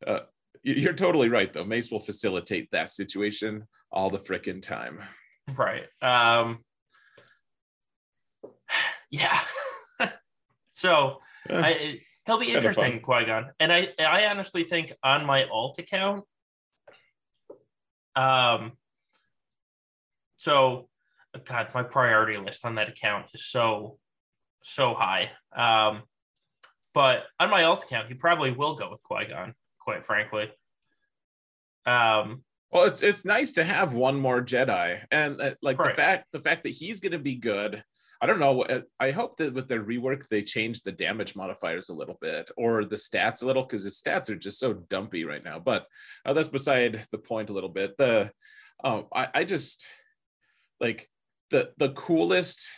uh, you're totally right though. Mace will facilitate that situation all the freaking time. Right. Um yeah. So yeah. I, he'll be interesting qui-gon. And i i honestly think on my alt account um so god my priority list on that account is so so high. Um but on my alt account he probably will go with qui-gon quite frankly. Um, well, it's it's nice to have one more Jedi, and uh, like right. the fact the fact that he's going to be good. I don't know. Uh, I hope that with their rework they change the damage modifiers a little bit or the stats a little because his stats are just so dumpy right now. But uh, that's beside the point a little bit. The um, I, I just like the the coolest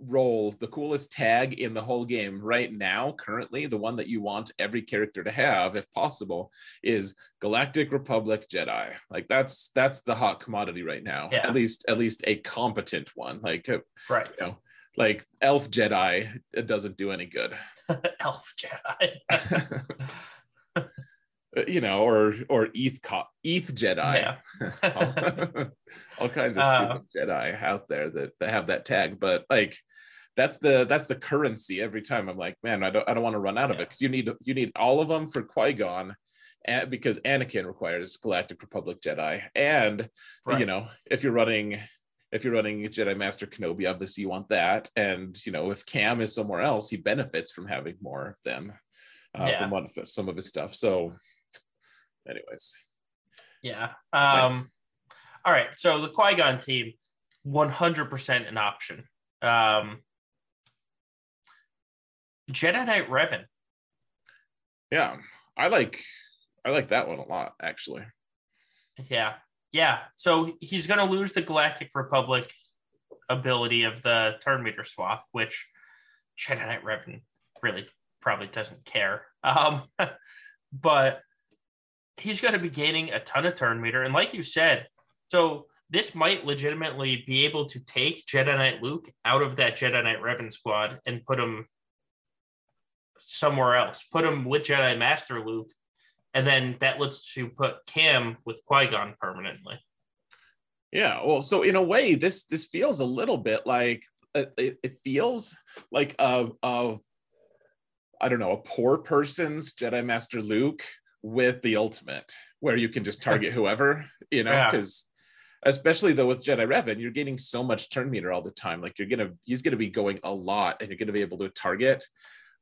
role, the coolest tag in the whole game right now, currently, the one that you want every character to have, if possible, is Galactic Republic Jedi. Like that's that's the hot commodity right now. Yeah. At least at least a competent one. Like uh, right. You know, like Elf Jedi, it doesn't do any good. Elf Jedi. you know, or or ETH ETH Jedi, yeah. all, all, kinds of uh, stupid Jedi out there that, that have that tag. But like, that's the that's the currency every time. I'm like, man, I don't I don't want to run out of it because you need you need all of them for Qui Gon, and because Anakin requires Galactic Republic Jedi, and right. you know if you're running if you're running Jedi Master Kenobi, obviously you want that, and you know if Cam is somewhere else, he benefits from having more of them. Uh, yeah. from one, some of his stuff. So anyways. Yeah. Um, nice. All right. So the Qui Gon team, 100% an option. Um, Jedi Knight Revan. Yeah, I like I like that one a lot actually. Yeah, yeah. So he's going to lose the Galactic Republic ability of the turn meter swap, which Jedi Knight Revan really probably doesn't care. Um, but he's going to be gaining a ton of turn meter, and like you said, so this might legitimately be able to take Jedi Knight Luke out of that Jedi Knight Revan squad and put him somewhere else. Put him with Jedi Master Luke, and then that lets you put Cam with Qui Gon permanently. Yeah, well, so in a way, this this feels a little bit like it, it feels like a, a I don't know a poor person's Jedi Master Luke with the ultimate, where you can just target whoever, you know, because. Yeah especially though with Jedi Revan, you're getting so much turn meter all the time. Like you're gonna, he's gonna be going a lot, and you're gonna be able to target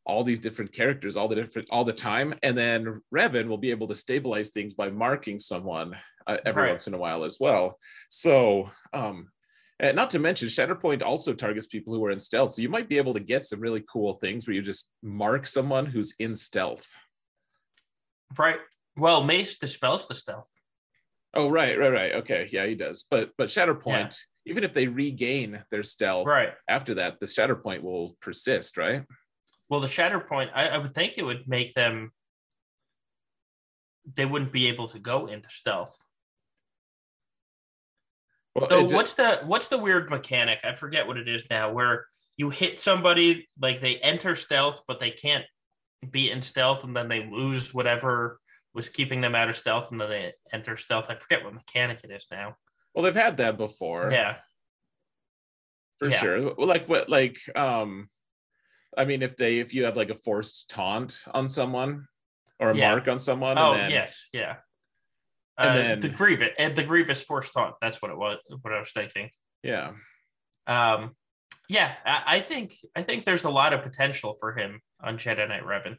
all these different characters all the different all the time and then revan will be able to stabilize things by marking someone uh, every right. once in a while as well so um and not to mention shatterpoint also targets people who are in stealth so you might be able to get some really cool things where you just mark someone who's in stealth right well mace dispels the stealth oh right right right okay yeah he does but but shatterpoint yeah. even if they regain their stealth right after that the shatterpoint will persist right well, the shatter point, I, I would think it would make them they wouldn't be able to go into stealth. Well, so what's the what's the weird mechanic? I forget what it is now, where you hit somebody like they enter stealth, but they can't be in stealth, and then they lose whatever was keeping them out of stealth, and then they enter stealth. I forget what mechanic it is now. Well, they've had that before. Yeah. For yeah. sure. Like what like um I mean, if they if you have like a forced taunt on someone or a yeah. mark on someone. Oh then, yes, yeah. And uh, then the grievous and the grievous forced taunt. That's what it was. What I was thinking. Yeah. Um, yeah. I, think I think there's a lot of potential for him on Jedi Knight Revan.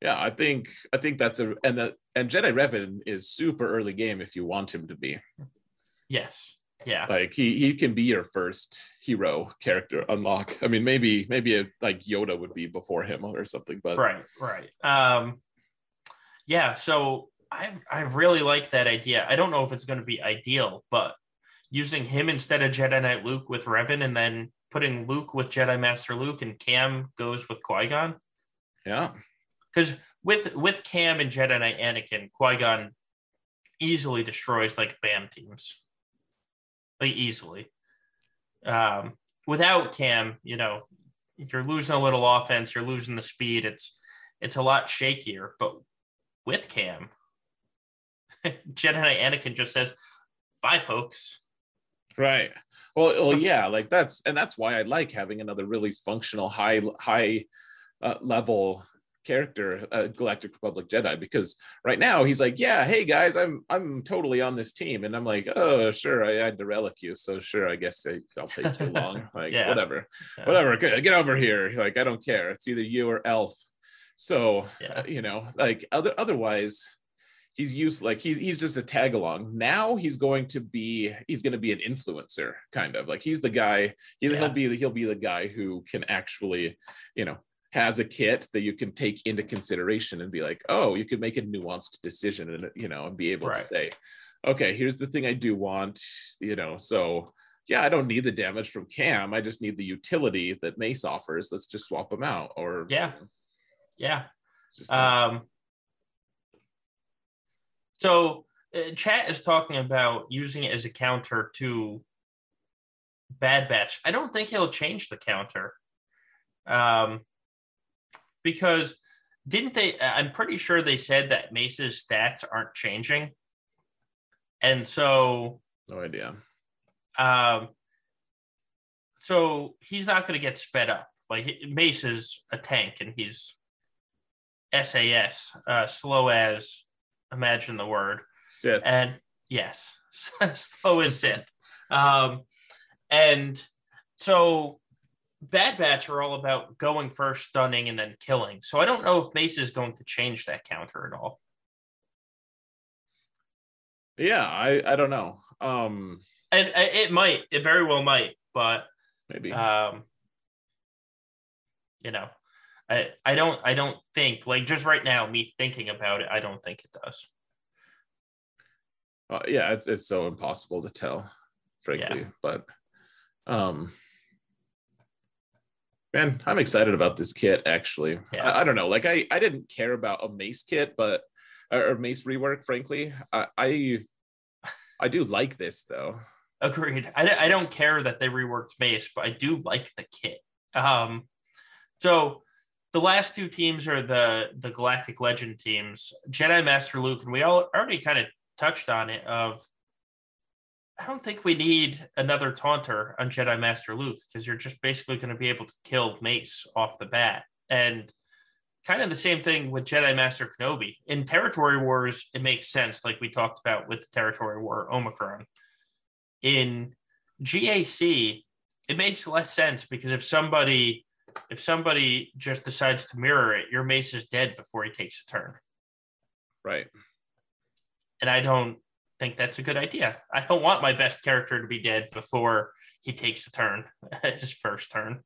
Yeah, I think I think that's a and the and Jedi Revan is super early game if you want him to be. Yes. Yeah. Like he he can be your first hero character unlock. I mean, maybe maybe a, like Yoda would be before him or something, but right, right. Um, yeah. So I I really like that idea. I don't know if it's going to be ideal, but using him instead of Jedi Knight Luke with Revan, and then putting Luke with Jedi Master Luke, and Cam goes with Qui Gon. Yeah. Because with with Cam and Jedi Knight Anakin, Qui Gon easily destroys like BAM teams like easily. Um, without Cam, you know, if you're losing a little offense, you're losing the speed. It's it's a lot shakier. But with Cam, Jedi Knight Anakin just says, "Bye, folks." Right. Well, well, yeah, like that's and that's why I like having another really functional high high uh, level character, uh, Galactic Republic Jedi, because right now he's like, yeah, hey guys, I'm I'm totally on this team, and I'm like, oh sure, I had to relic you, so sure, I guess I, will take too long, like yeah. whatever, yeah. whatever, get, get over here, like I don't care, it's either you or Elf, so yeah. uh, you know, like other otherwise. He's used like he's he's just a tag along. Now he's going to be he's going to be an influencer, kind of like he's the guy. He'll, he'll be he'll be the guy who can actually, you know, has a kit that you can take into consideration and be like, oh, you could make a nuanced decision and you know, and be able right. to say, okay, here's the thing I do want, you know, so yeah, I don't need the damage from Cam. I just need the utility that Mace offers. Let's just swap them out. Or yeah, yeah. Just, Um. So uh, chat is talking about using it as a counter to Bad Batch. I don't think he'll change the counter. Um, because didn't they? I'm pretty sure they said that Mace's stats aren't changing, and so no idea. Um, so he's not going to get sped up. Like Mace is a tank, and he's SAS, uh, slow as imagine the word Sith, and yes, slow is Sith. Um, and so Bad Batch are all about going first, stunning, and then killing. So I don't know if Mace is going to change that counter at all. Yeah, I I don't know. Um and it might, it very well might, but maybe. Um you know, I I don't I don't think like just right now me thinking about it, I don't think it does. Uh, yeah, it's, it's so impossible to tell, frankly. Yeah. But um man, I'm excited about this kit actually. Yeah. I, I, don't know, like I I didn't care about a mace kit, but or mace rework, frankly. I I, I do like this though. Agreed. I, I don't care that they reworked mace, but I do like the kit. Um, so the last two teams are the the Galactic Legend teams, Jedi Master Luke, and we all already kind of touched on it. Of I don't think we need another taunter on Jedi Master Luke because you're just basically going to be able to kill Mace off the bat, and kind of the same thing with Jedi Master Kenobi. In Territory Wars, it makes sense, like we talked about with the Territory War Omicron. In GAC, it makes less sense because if somebody if somebody just decides to mirror it, your mace is dead before he takes a turn. Right. And I don't think that's a good idea. I don't want my best character to be dead before he takes a turn, his first turn.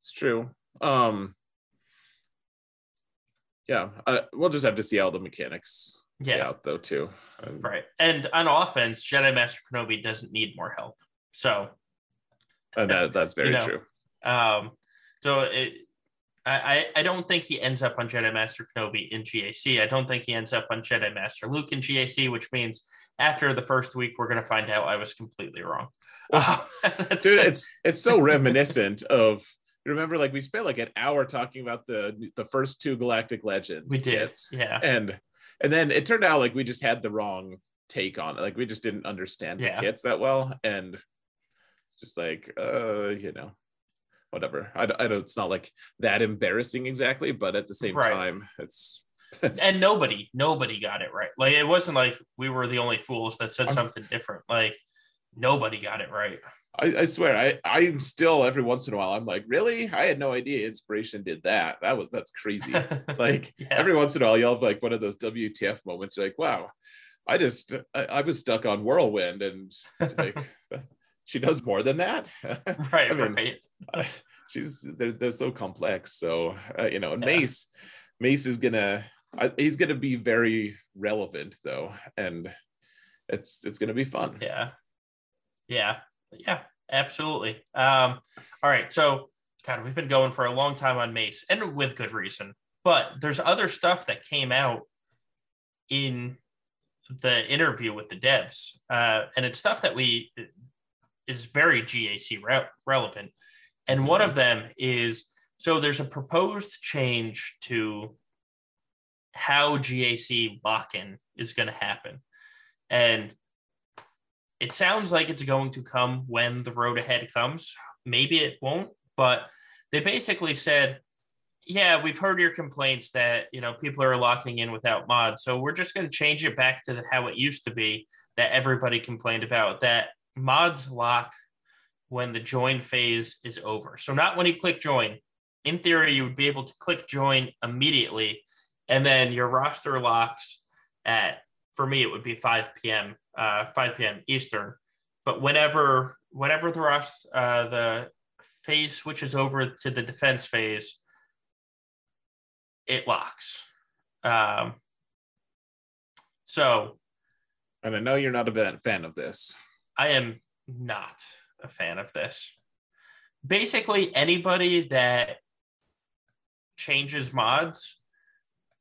It's true. Um yeah, uh, we'll just have to see how the mechanics yeah. out though too. Um, right. And on offense, Jedi Master Kenobi doesn't need more help. So and that, that's very you know, true. Um, so it, I, I don't think he ends up on Jedi Master Kenobi in GAC. I don't think he ends up on Jedi Master Luke in GAC, which means after the first week, we're going to find out I was completely wrong. Well, dude, it's it's so reminiscent of remember like we spent like an hour talking about the the first two Galactic Legend. We did, yeah, and and then it turned out like we just had the wrong take on it. Like we just didn't understand the yeah. kits that well, and it's just like uh you know whatever. I, I don't, it's not like that embarrassing exactly, but at the same right. time, it's. and nobody, nobody got it right. Like it wasn't like we were the only fools that said I'm, something different. Like nobody got it right. I, I, swear, I I'm still every once in a while I'm like, really? I had no idea inspiration did that. That was that's crazy. like yeah. every once in a while, you'll have like one of those WTF moments. You're like, wow, I just I, I was stuck on whirlwind, and like she does more than that. right. I mean, right she's they're they're so complex. So uh, you know, yeah. Mace Mace is gonna uh, he's gonna be very relevant though, and it's it's gonna be fun. Yeah, yeah, yeah, absolutely. Um, all right, so God, we've been going for a long time on Mace, and with good reason. But there's other stuff that came out in the interview with the devs, uh, and it's stuff that we is very GAC re- relevant. And one of them is so there's a proposed change to how GAC lock in is going to happen. And it sounds like it's going to come when the road ahead comes. Maybe it won't, but they basically said, yeah, we've heard your complaints that, you know, people are locking in without mods. So we're just going to change it back to how it used to be that everybody complained about that mods lock when the join phase is over. So not when you click join. In theory, you would be able to click join immediately, and then your roster locks at for me it would be 5 p.m. Uh, 5 p.m. Eastern. But whenever whenever the rest uh, the phase switches over to the defense phase, it locks. Um, so, and I know you're not a fan of this. I am not a fan of this. Basically, anybody that changes mods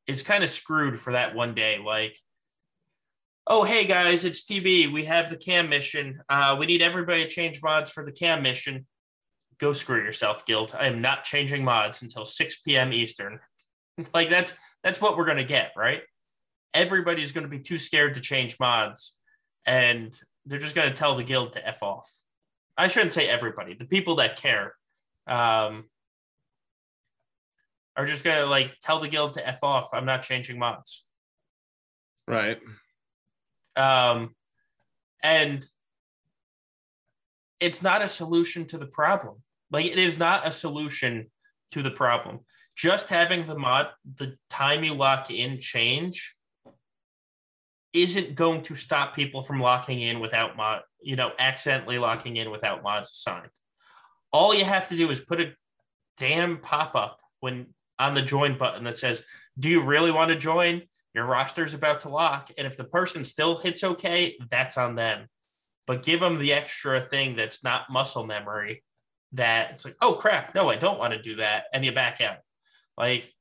is kind of screwed for that one day. Like, oh, hey guys, it's TV. We have the cam mission. Uh, we need everybody to change mods for the cam mission. Go screw yourself, guild. I am not changing mods until 6 p.m. Eastern. like that's that's what we're gonna get, right? Everybody's gonna be too scared to change mods, and they're just gonna tell the guild to f off. I shouldn't say everybody, the people that care um, are just gonna like tell the guild to f off. I'm not changing mods. Right. Um, and it's not a solution to the problem. Like it is not a solution to the problem. Just having the mod, the time you lock in change isn't going to stop people from locking in without mod, you know, accidentally locking in without mods assigned. All you have to do is put a damn pop up when on the join button that says, Do you really want to join? Your roster is about to lock. And if the person still hits okay, that's on them. But give them the extra thing that's not muscle memory that it's like, oh crap, no, I don't want to do that. And you back out. Like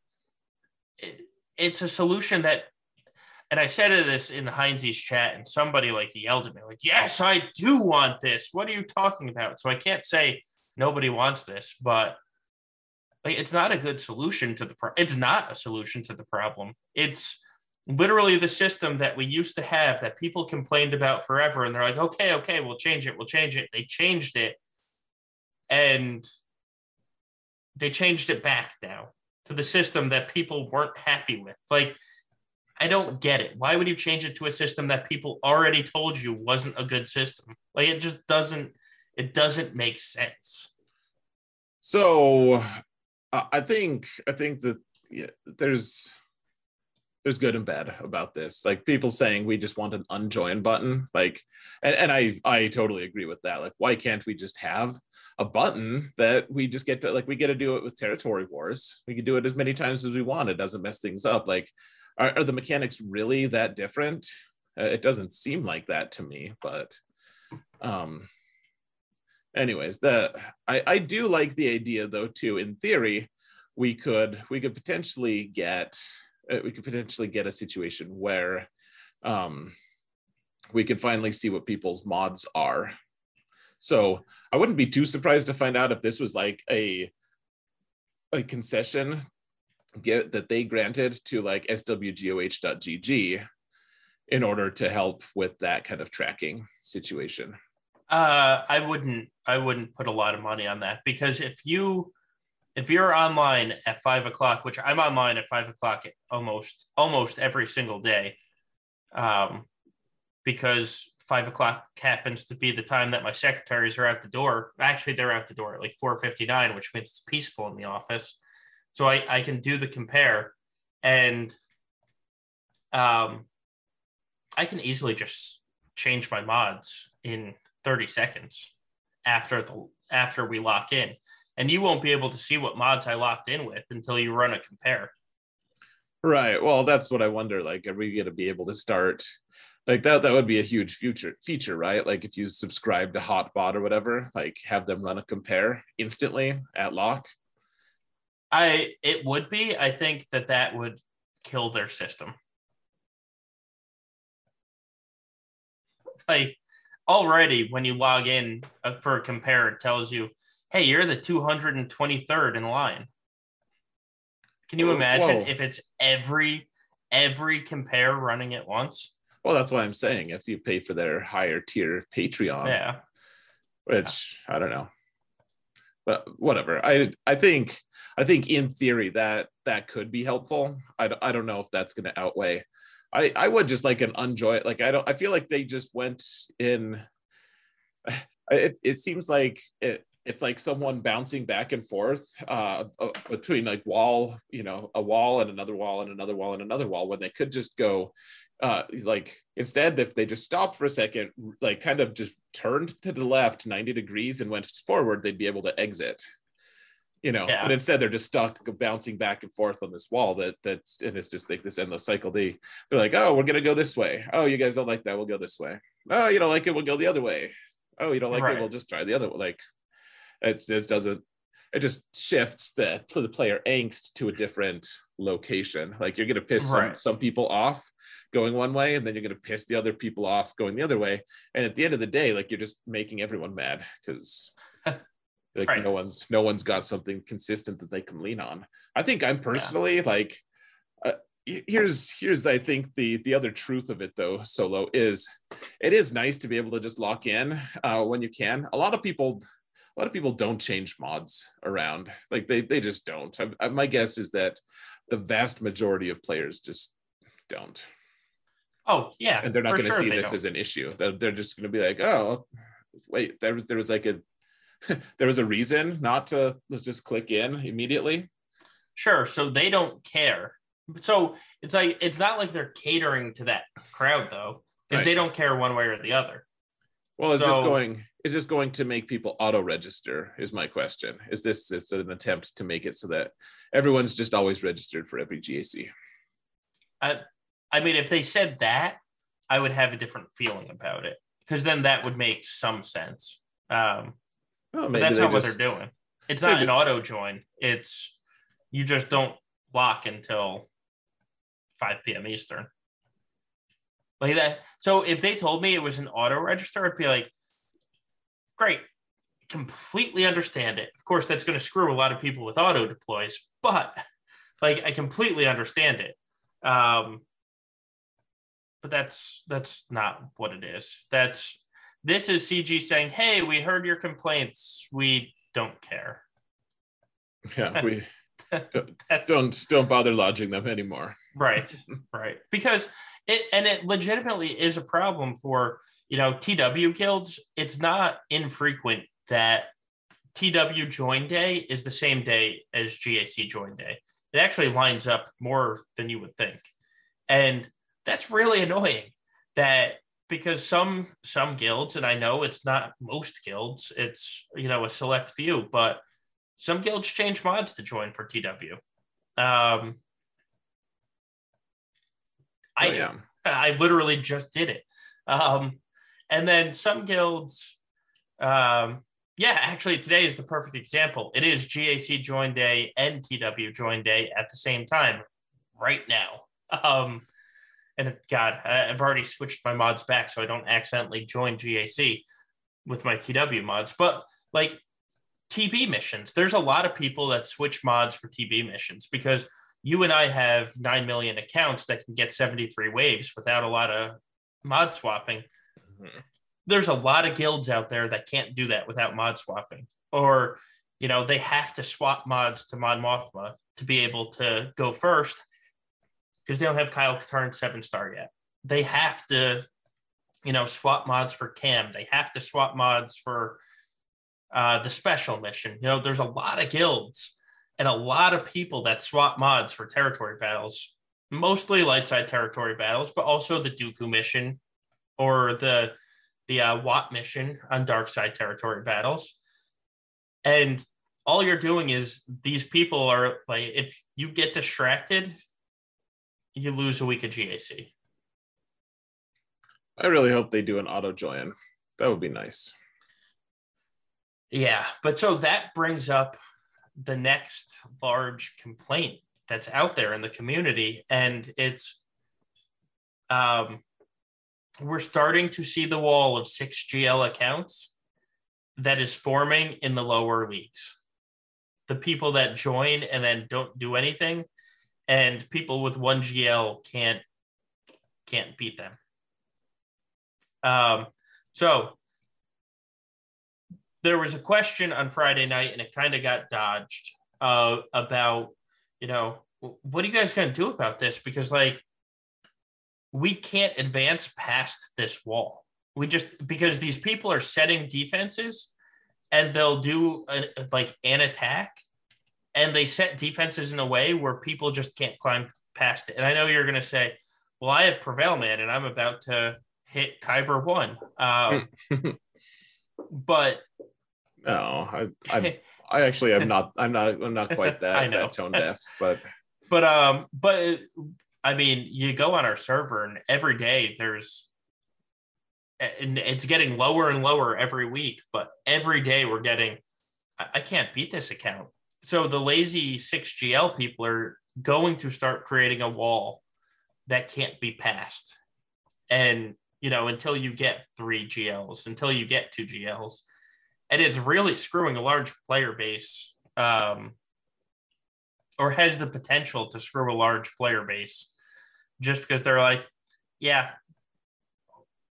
it, it's a solution that and I said this in Heinz's chat, and somebody like yelled at me, like, yes, I do want this. What are you talking about? So I can't say nobody wants this, but like, it's not a good solution to the problem. It's not a solution to the problem. It's literally the system that we used to have that people complained about forever. And they're like, okay, okay, we'll change it. We'll change it. They changed it. And they changed it back now to the system that people weren't happy with. Like, I don't get it. Why would you change it to a system that people already told you wasn't a good system? Like it just doesn't it doesn't make sense. So I think I think that yeah, there's there's good and bad about this. Like people saying we just want an unjoin button. Like and, and I I totally agree with that. Like why can't we just have a button that we just get to like we get to do it with territory wars. We can do it as many times as we want. It doesn't mess things up. Like are, are the mechanics really that different? Uh, it doesn't seem like that to me, but um, anyways, the I, I do like the idea though too. In theory, we could we could potentially get uh, we could potentially get a situation where um, we could finally see what people's mods are. So I wouldn't be too surprised to find out if this was like a a concession get that they granted to like swgoh.gg in order to help with that kind of tracking situation. Uh i wouldn't i wouldn't put a lot of money on that because if you if you're online at five o'clock which i'm online at five o'clock almost almost every single day um because five o'clock happens to be the time that my secretaries are out the door. Actually they're out the door at like 4.59 which means it's peaceful in the office so I, I can do the compare and um, I can easily just change my mods in 30 seconds after the after we lock in. And you won't be able to see what mods I locked in with until you run a compare. Right. Well, that's what I wonder. Like, are we going to be able to start like that? That would be a huge future feature, right? Like, if you subscribe to Hotbot or whatever, like have them run a compare instantly at lock. I it would be. I think that that would kill their system. Like already, when you log in uh, for a compare, it tells you, "Hey, you're the 223rd in line." Can you imagine Whoa. if it's every every compare running at once? Well, that's what I'm saying. If you pay for their higher tier Patreon, yeah, which I don't know, but whatever. I I think I think in theory that that could be helpful. I, I don't know if that's going to outweigh. I, I would just like an unjoy like I don't I feel like they just went in it, it seems like it it's like someone bouncing back and forth uh, uh, between like wall, you know, a wall and another wall and another wall and another wall when they could just go uh, like instead if they just stopped for a second, like kind of just turned to the left 90 degrees and went forward, they'd be able to exit you know? Yeah. but instead they're just stuck bouncing back and forth on this wall that that's and it's just like this endless cycle. They they're like oh we're gonna go this way. Oh you guys don't like that. We'll go this way. Oh you don't like it. We'll go the other way. Oh you don't like right. it we'll just try the other way like it's it doesn't it just shifts the to the player angst to a different location like you're gonna piss right. some, some people off going one way and then you're gonna piss the other people off going the other way and at the end of the day like you're just making everyone mad because like right. no one's no one's got something consistent that they can lean on i think i'm personally yeah. like uh, here's here's i think the the other truth of it though solo is it is nice to be able to just lock in uh, when you can a lot of people a lot of people don't change mods around like they they just don't I, I, my guess is that the vast majority of players just don't oh yeah and they're not going to sure see this don't. as an issue they're, they're just going to be like oh wait there was there was like a there was a reason not to let's just click in immediately. Sure. So they don't care. So it's like it's not like they're catering to that crowd though, because right. they don't care one way or the other. Well, is so, this going is this going to make people auto register? Is my question. Is this it's an attempt to make it so that everyone's just always registered for every GAC? I, I mean, if they said that, I would have a different feeling about it because then that would make some sense. Um, well, but that's not just, what they're doing. It's not maybe. an auto join. It's you just don't lock until 5 p.m. Eastern. Like that. So if they told me it was an auto register, I'd be like, great, completely understand it. Of course, that's going to screw a lot of people with auto deploys, but like I completely understand it. Um, but that's that's not what it is. That's this is CG saying, "Hey, we heard your complaints. We don't care." Yeah, we don't don't bother lodging them anymore. right, right. Because it and it legitimately is a problem for you know TW guilds. It's not infrequent that TW join day is the same day as GAC join day. It actually lines up more than you would think, and that's really annoying. That because some some guilds, and I know it's not most guilds, it's you know a select few, but some guilds change mods to join for TW. Um, I oh, yeah. I literally just did it. Um, and then some guilds, um, yeah, actually today is the perfect example. It is GAC join day and TW join day at the same time right now. Um, and God, I've already switched my mods back so I don't accidentally join GAC with my TW mods. But like TB missions. There's a lot of people that switch mods for TB missions because you and I have 9 million accounts that can get 73 waves without a lot of mod swapping. Mm-hmm. There's a lot of guilds out there that can't do that without mod swapping. Or, you know, they have to swap mods to Mon Mothma to be able to go first because they don't have Kyle Katarn seven star yet. They have to, you know, swap mods for Cam. They have to swap mods for uh, the special mission. You know, there's a lot of guilds and a lot of people that swap mods for territory battles, mostly light side territory battles, but also the Dooku mission or the the uh, Wat mission on dark side territory battles. And all you're doing is these people are like, if you get distracted, you lose a week of GAC. I really hope they do an auto join. That would be nice. Yeah, but so that brings up the next large complaint that's out there in the community, and it's um, we're starting to see the wall of six GL accounts that is forming in the lower leagues. The people that join and then don't do anything, and people with one GL can't can't beat them. Um, so there was a question on Friday night, and it kind of got dodged uh, about, you know, what are you guys going to do about this? Because like, we can't advance past this wall. We just because these people are setting defenses, and they'll do a, like an attack, and they set defenses in a way where people just can't climb past it. And I know you're going to say, "Well, I have PrevailMan, and I'm about to hit Kyber one," um, but no, I, I, I actually am not. I'm not. I'm not quite that. I know. that tone deaf, but but um, but I mean, you go on our server, and every day there's, and it's getting lower and lower every week. But every day we're getting, I, I can't beat this account. So the lazy six GL people are going to start creating a wall that can't be passed, and you know until you get three GLs, until you get two GLs and it's really screwing a large player base um, or has the potential to screw a large player base just because they're like yeah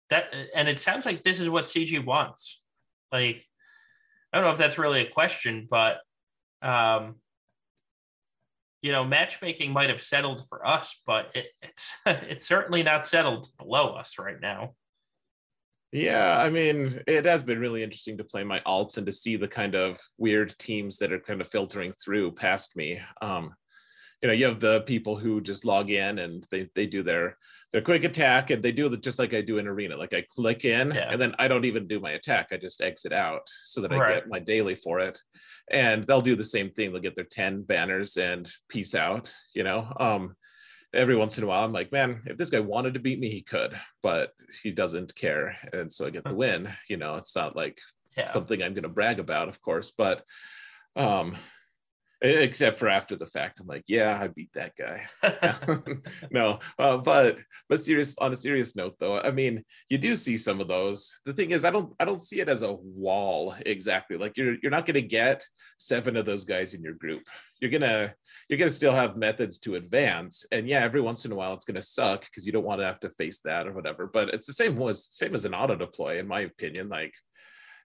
that and it sounds like this is what cg wants. Like i don't know if that's really a question but um you know matchmaking might have settled for us but it, it's it's certainly not settled below us right now yeah, I mean, it has been really interesting to play my alts and to see the kind of weird teams that are kind of filtering through past me. Um, you know you have the people who just log in and they they do their their quick attack and they do it just like I do in arena like I click in Yeah. and then I don't even do my attack I just exit out so that I Right. get my daily for it and they'll do the same thing they'll get their 10 banners and peace out you know um every once in a while I'm like man if this guy wanted to beat me he could but he doesn't care and so I get the win you know it's not like Yeah. something I'm going to brag about, of course, but um, except for after the fact, I'm like, yeah, I beat that guy. no, uh, but but serious on a serious note, though, I mean, you do see some of those. The thing is, I don't I don't see it as a wall exactly. Like you're you're not going to get seven of those guys in your group. You're gonna you're gonna still have methods to advance, and yeah, every once in a while it's gonna suck because you don't want to have to face that or whatever. But it's the same was same as an auto deploy, in my opinion. Like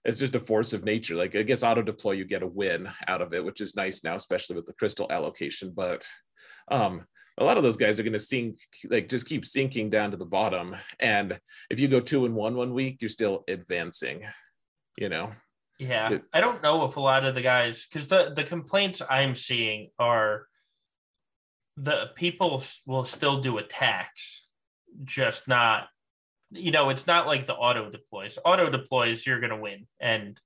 it's just a force of nature. Like I guess auto deploy, you get a win out of it, which is nice now, especially with the crystal allocation. But um, a lot of those guys are going to sink, like just keep sinking down to the bottom. And if you go two and one one week, you're still advancing. You know, Yeah, It- I don't know if a lot of the guys, because the the complaints I'm seeing are the people will still do attacks, just not, you know, it's not like the auto deploys. Auto deploys, you're gonna win, and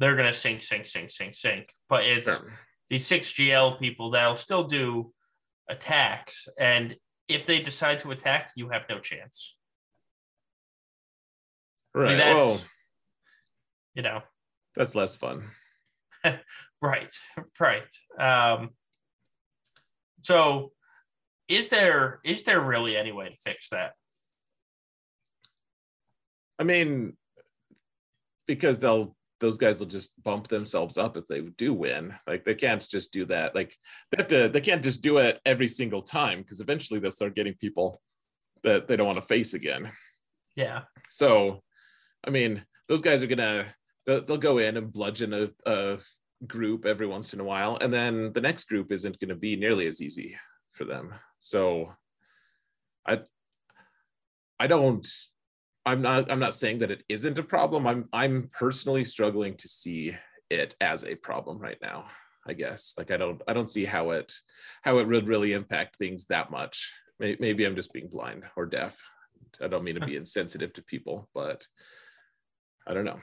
they're gonna sink, sink, sink, sink, sink. But it's Sure. these six GL people that'll still do attacks, and if they decide to attack, you have no chance. I mean, right? that's, well, you know, that's less fun. Right, right. Um, so, is there is there really any way to fix that? I mean, because they'll those guys will just bump themselves up if they do win. Like they can't just do that. Like they have to. They can't just do it every single time because eventually they'll start getting people that they don't want to face again. Yeah, So, I mean, those guys are gonna they'll, they'll go in and bludgeon a, a group every once in a while, and then the next group isn't going to be nearly as easy for them. So, I I don't. I'm not. I'm not saying that it isn't a problem. I'm. I'm personally struggling to see it as a problem right now. I guess. Like I don't. I don't see how it how it would really impact things that much. Maybe I'm just being blind or deaf. I don't mean to be insensitive to people, but I don't know.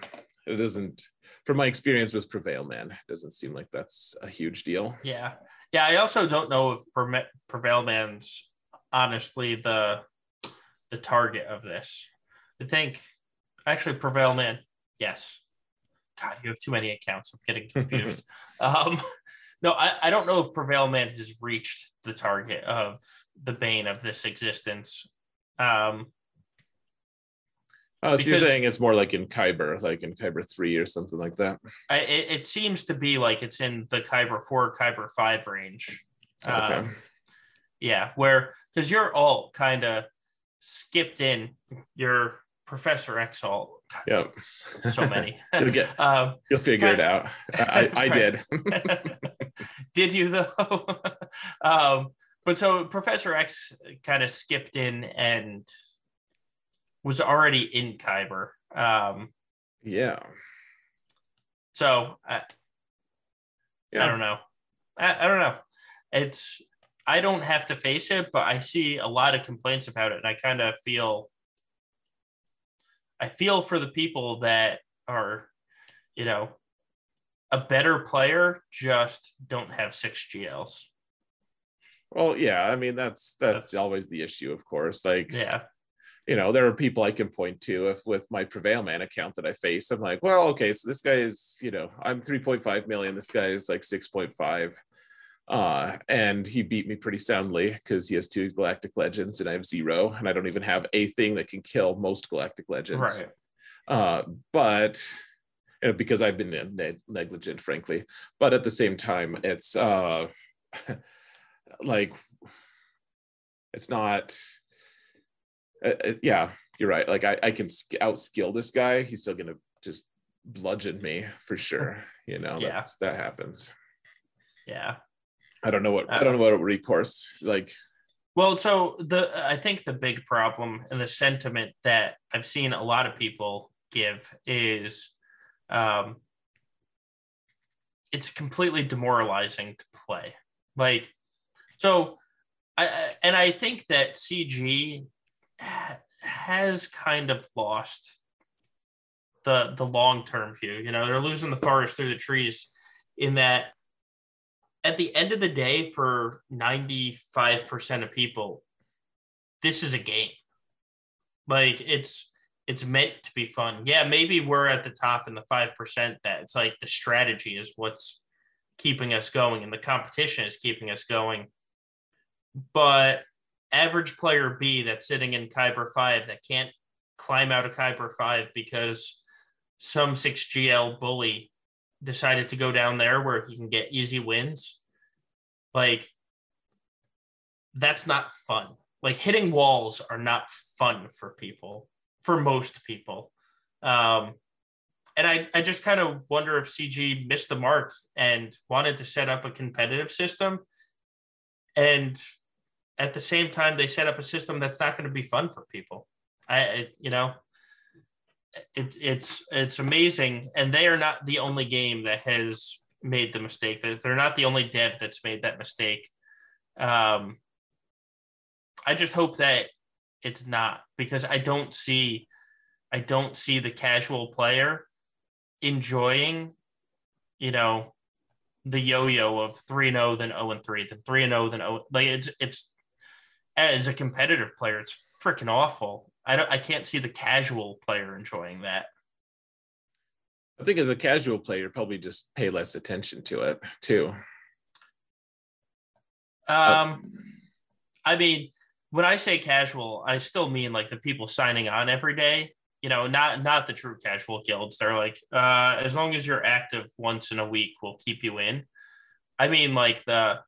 It doesn't, from my experience with PrevailMan, it doesn't seem like that's a huge deal. yeah, yeah. I also don't know if PrevailMan's honestly the the target of this. I think actually PrevailMan. Yes. God, you have too many accounts. I'm getting confused. um, no, I, I don't know if PrevailMan has reached the target of the bane of this existence. Um, Oh, so you're saying it's more like in Kyber, like in Kyber 3 or something like that. I, it, it seems to be like it's in the Kyber 4, Kyber 5 range. Okay. Um, yeah, where because you're all kind of skipped in your Professor X all. yeah. So many. You'll, get, um, you'll figure it out. I, I did. did you though? um, but so Professor X kind of skipped in and was already in Kyber. Um, yeah. so I, Yeah. I don't know. I, I don't know. It's I don't have to face it, but I see a lot of complaints about it, and I kind of feel I feel for the people that are, you know, a better player just don't have six GLs. Well, yeah. I mean, that's, that's That's- always the issue, of course. Like, Yeah, you know, there are people I can point to if with my PrevailMan account that I face. I'm like, well, okay, so this guy is, you know, I'm 3.5 million. This guy is like 6.5. Uh, and he beat me pretty soundly because he has two Galactic Legends and I have zero, and I don't even have a thing that can kill most Galactic Legends. right. Uh, but you know, because I've been ne- negligent, frankly. But at the same time, it's uh, like it's not. Uh, uh, yeah, you're right. Like I, I can sk- outskill this guy. He's still gonna just bludgeon me for sure. You know, Yeah. that's, that happens. Yeah. I don't know what I don't know what recourse like. Well, so the I think the big problem and the sentiment that I've seen a lot of people give is um it's completely demoralizing to play. Like So, I and I think that CG has kind of lost the the long term view. You know, they're losing the forest through the trees in that at the end of the day, for 95% of people, this is a game. Like it's it's meant to be fun. Yeah, maybe we're at the top in the five percent that it's like the strategy is what's keeping us going and the competition is keeping us going. But average player B that's sitting in Kyber 5 that can't climb out of Kyber 5 because some 6GL bully decided to go down there where he can get easy wins. Like, that's not fun. Like, hitting walls are not fun for people, for most people. Um, and I, I just kind of wonder if CG missed the mark and wanted to set up a competitive system. And at the same time, they set up a system that's not going to be fun for people. I, you know, it, it's it's amazing, and they are not the only game that has made the mistake. That they're not the only dev that's made that mistake. Um, I just hope that it's not because I don't see, I don't see the casual player enjoying, you know, the yo-yo of 3-0 then 0 and 3 then 3 and 0 then 0 like it's it's as a competitive player it's freaking awful i don't i can't see the casual player enjoying that i think as a casual player probably just pay less attention to it too um i mean when i say casual i still mean like the people signing on every day you know, not not the true casual guilds. They're like, uh, as long as you're active once in a week, we'll keep you in. I mean, like the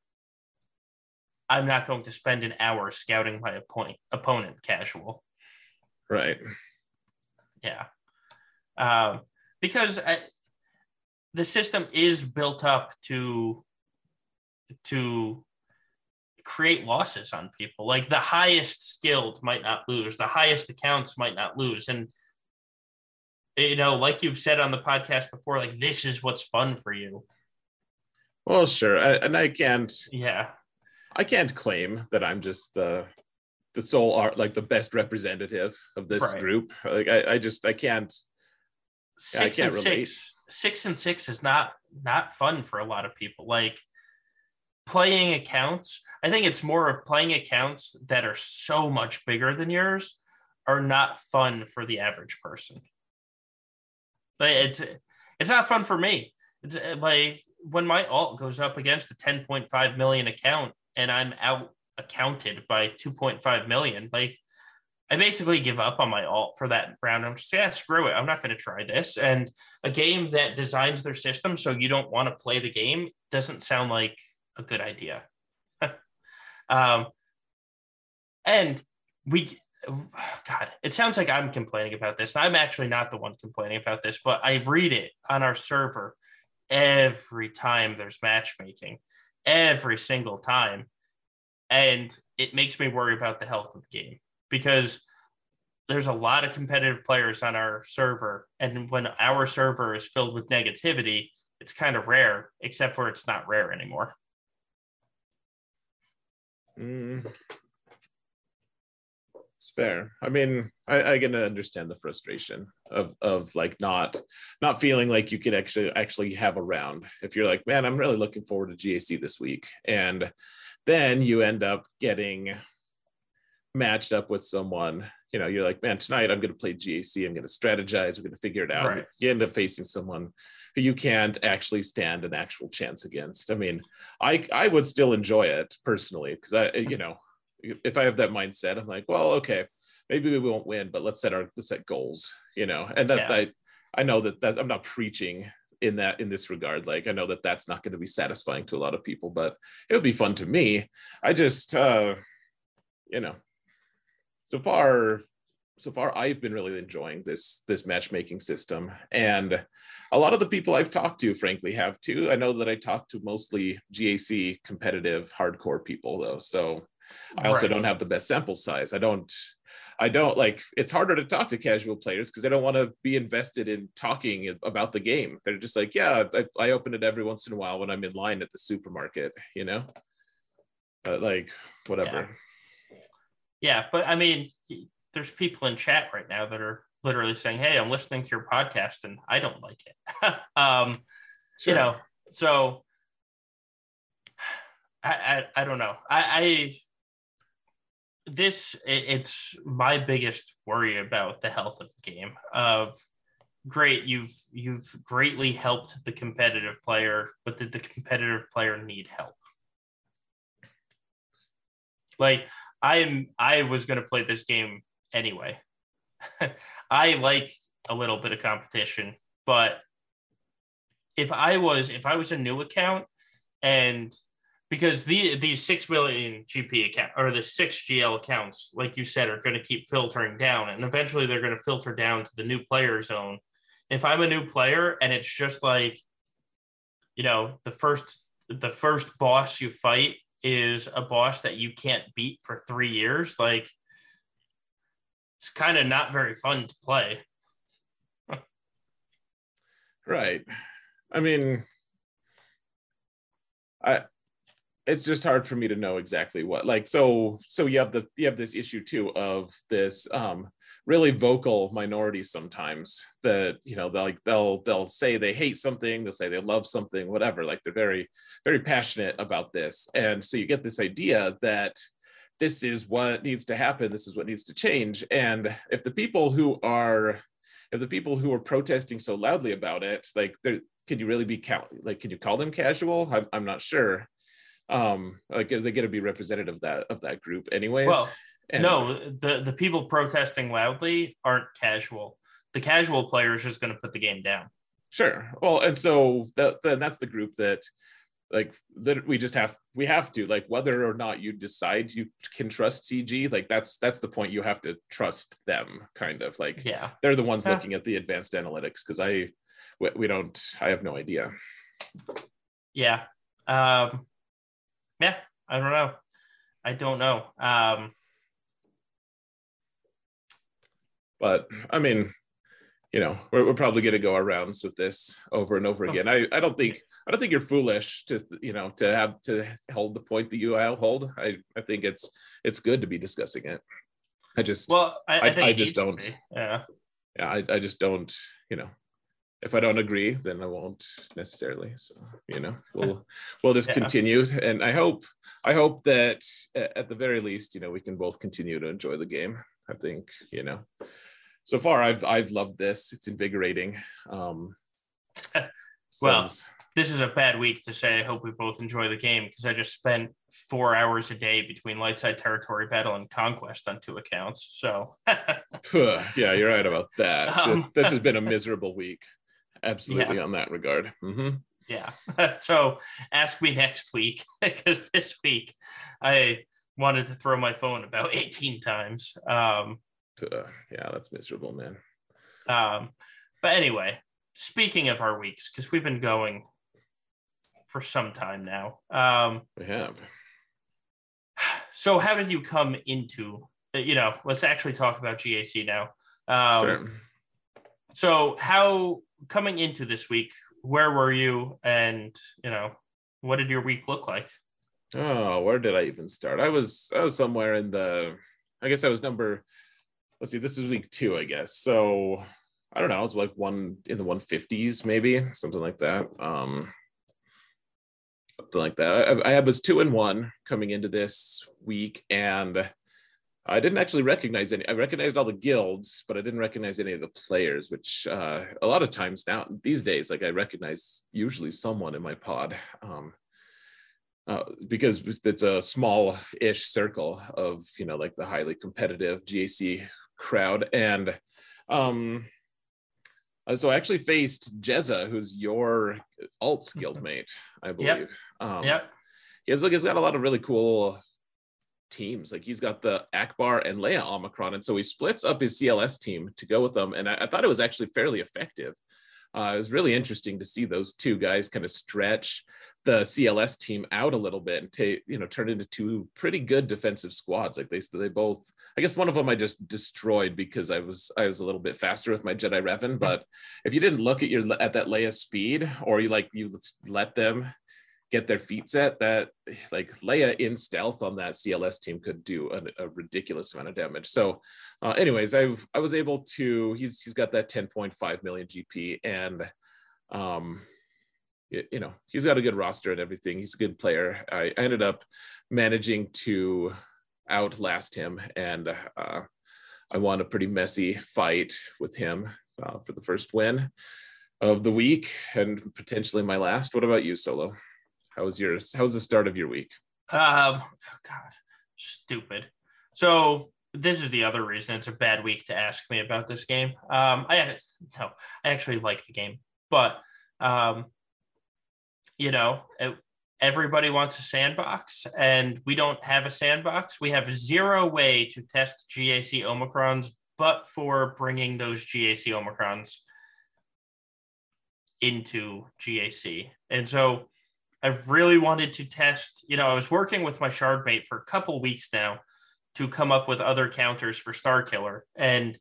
I'm not going to spend an hour scouting my opponent opponent casual. Right. Yeah. Um, because I, the system is built up to to create losses on people. Like the highest skilled might not lose, the highest accounts might not lose. And, you know, like you've said on the podcast before, like this is what's fun for you. Well, sure. I, and I can't, yeah, I can't claim that I'm just the, the sole art, like the best representative of this right. group. Like I, I just, I can't, six I can't and relate. six, six and six is not, not fun for a lot of people. Like, playing accounts, I think it's more of playing accounts that are so much bigger than yours are not fun for the average person. But it's it's not fun for me. It's like when my alt goes up against a 10.5 million account and I'm out accounted by 2.5 million, like I basically give up on my alt for that round. I'm just yeah, screw it. I'm not going to try this. And a game that designs their system so you don't want to play the game doesn't sound like a good idea. um, and we, God, it sounds like I'm complaining about this. I'm actually not the one complaining about this, but I read it on our server every time there's matchmaking, every single time. And it makes me worry about the health of the game because there's a lot of competitive players on our server. And when our server is filled with negativity, it's kind of rare, except for it's not rare anymore. Mm, it's fair. I mean, I, I can understand the frustration of of like not not feeling like you could actually actually have a round. If you're like, man, I'm really looking forward to GAC this week, and then you end up getting matched up with someone you know you're like man tonight i'm going to play gac i'm going to strategize we're going to figure it out right. you end up facing someone who you can't actually stand an actual chance against. I mean, I I would still enjoy it personally because I you know if I have that mindset, I'm like, well, okay, maybe we won't win, but let's set our let's set goals, you know, and that yeah. I I know that that I'm not preaching in that in this regard like i know that that's not going to be satisfying to a lot of people but it would be fun to me i just uh you know so far so far I've been really enjoying this this matchmaking system and a lot of the people I've talked to frankly have too. I know that I talk to mostly GAC competitive hardcore people though. So I also right. don't have the best sample size. I don't I don't like it's harder to talk to casual players because they don't want to be invested in talking about the game. They're just like, yeah, I, I open it every once in a while when I'm in line at the supermarket, you know? uh, like whatever. Yeah. yeah, but I mean, there's people in chat right now that are literally saying, "Hey, I'm listening to your podcast and I don't like it." um, sure. You know, so I, I, I don't know. I, I this it, it's my biggest worry about the health of the game. Of great, you've you've greatly helped the competitive player, but did the competitive player need help? Like I am, I was going to play this game anyway. I like a little bit of competition, but if I was if I was a new account and because the these six million GP account or the six GL accounts, like you said, are going to keep filtering down, and eventually they're going to filter down to the new player zone. If I'm a new player and it's just like, you know, the first the first boss you fight is a boss that you can't beat for three years, like it's kind of not very fun to play. right. I mean, I it's just hard for me to know exactly what like so so you have the you have this issue too of this um really vocal minority sometimes that you know they'll like they'll they'll say they hate something they'll say they love something whatever like they're very very passionate about this. And so you get this idea that this is what needs to happen this is what needs to change. And if the people who are if the people who are protesting so loudly about it like they're can you really be cal- like can you call them casual? I'm, I'm not sure um like they get to be representative of that of that group anyways. Well and, no the the people protesting loudly aren't casual. The casual player is just going to put the game down. Sure. Well and so that then that's the group that like that we just have we have to like whether or not you decide you can trust cg like that's that's the point. You have to trust them kind of like yeah. they're the ones yeah. looking at the advanced analytics because i we, we don't i have no idea. Yeah. Um yeah, I don't know. I don't know. Um, but I mean, you know, we're, we're probably going to go our rounds with this over and over again. I, I don't think I don't think you're foolish to you know to have to hold the point that you hold. I I think it's it's good to be discussing it. I just well, I, I, I, I just don't. Yeah, yeah, I, I just don't. You know, if I don't agree, then I won't necessarily. So you know, we'll we'll just yeah. continue, and I hope I hope that at the very least, you know, we can both continue to enjoy the game. I think you know, so far I've I've loved this. It's invigorating. Um, well, this is a bad week to say I hope we both enjoy the game because I just spent four hours a day between Lightside Territory Battle and Conquest on two accounts. So yeah, you're right about that. Um, this has been a miserable week absolutely yeah. on that regard. Mm-hmm. Yeah. so ask me next week because this week I wanted to throw my phone about 18 times. Um, uh, yeah, that's miserable, man. Um, but anyway, speaking of our weeks, because we've been going for some time now. Um, we have. So, how did you come into? You know, let's actually talk about GAC now. Um, sure. So, how coming into this week, where were you, and you know, what did your week look like? Oh, where did I even start? I was I was somewhere in the. I guess I was number. Let's see. This is week two, I guess. So I don't know. I was like one in the one fifties, maybe something like that. Um, something like that. I, I was two and one coming into this week, and I didn't actually recognize any. I recognized all the guilds, but I didn't recognize any of the players, which uh, a lot of times now these days, like I recognize usually someone in my pod um, uh, because it's a small-ish circle of you know like the highly competitive GAC crowd, and um, uh, so I actually faced Jezza, who's your alts guildmate, I believe. Yep. Um, yep. He has like he's got a lot of really cool teams. Like he's got the Ackbar and Leia Omicron. And so he splits up his CLS team to go with them. And I, I thought it was actually fairly effective. Uh, it was really interesting to see those two guys kind of stretch the CLS team out a little bit and take, you know, turn into two pretty good defensive squads. Like they, they both, I guess one of them I just destroyed because I was, I was a little bit faster with my Jedi Revan. But if you didn't look at your, at that Leia speed or you like, you let them get their feet set that like Leia in stealth on that CLS team could do a, a ridiculous amount of damage. So, uh, anyways, I I was able to. He's he's got that 10.5 million GP and um you know he's got a good roster and everything he's a good player i ended up managing to outlast him and uh, i won a pretty messy fight with him uh, for the first win of the week and potentially my last what about you solo how was yours? How was the start of your week? Um oh god. Stupid. So this is the other reason it's a bad week to ask me about this game. Um i no i actually like the game but um, you know, it, everybody wants a sandbox, and we don't have a sandbox. We have zero way to test GAC Omicrons, but for bringing those GAC Omicrons into GAC. And so I really wanted to test, you know, I was working with my shard mate for a couple weeks now to come up with other counters for Star Killer. And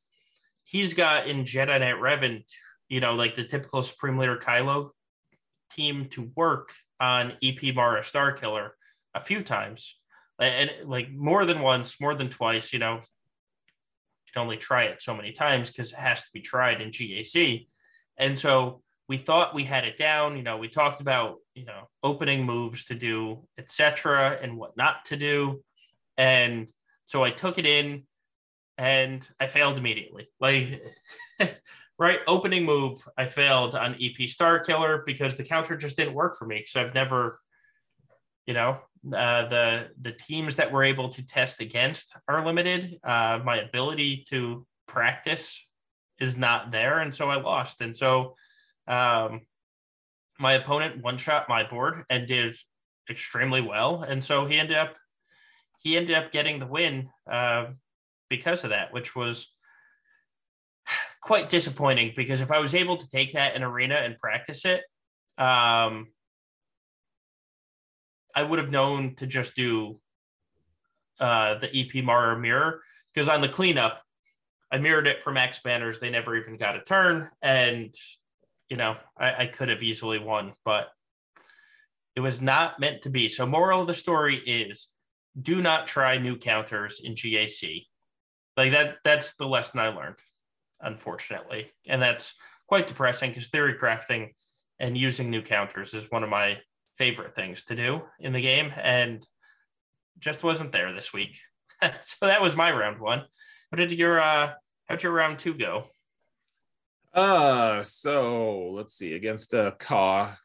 he's got in Jedi Knight Revan you know, like the typical Supreme Leader Kylo team to work on EP Mara Star Killer a few times. And like more than once, more than twice, you know, you can only try it so many times because it has to be tried in GAC. And so we thought we had it down. You know, we talked about, you know, opening moves to do, etc., and what not to do. And so I took it in and I failed immediately. Like right opening move i failed on ep star killer because the counter just didn't work for me so i've never you know uh, the the teams that we're able to test against are limited uh, my ability to practice is not there and so i lost and so um, my opponent one shot my board and did extremely well and so he ended up he ended up getting the win uh, because of that which was quite disappointing because if I was able to take that in arena and practice it, um, I would have known to just do uh, the EP Mara mirror because on the cleanup, I mirrored it for max banners. They never even got a turn, and you know I, I could have easily won, but it was not meant to be. So, moral of the story is: do not try new counters in GAC. Like that. That's the lesson I learned unfortunately. And that's quite depressing because theory crafting and using new counters is one of my favorite things to do in the game and just wasn't there this week. so that was my round one. How did your uh how'd your round two go? Uh so let's see, against a Ka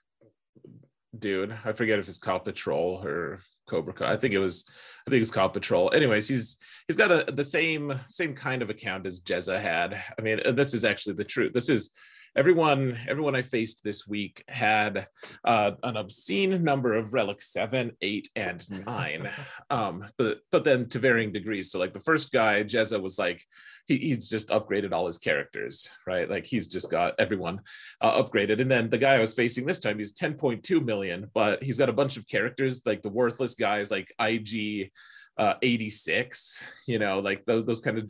dude. I forget if it's Ka Patrol or Cobra Kai. I think it was, I think it's called Patrol. Anyways, he's he's got a the same same kind of account as Jezza had. I mean, this is actually the truth. This is everyone everyone i faced this week had uh, an obscene number of relics seven eight and nine. Um, but but then to varying degrees. So like the first guy jezza was like he, he's just upgraded all his characters right? Like he's just got everyone uh, upgraded. And then the guy i was facing this time he's 10.2 million but he's got a bunch of characters like the worthless guys like ig uh, 86 you know like those those kind of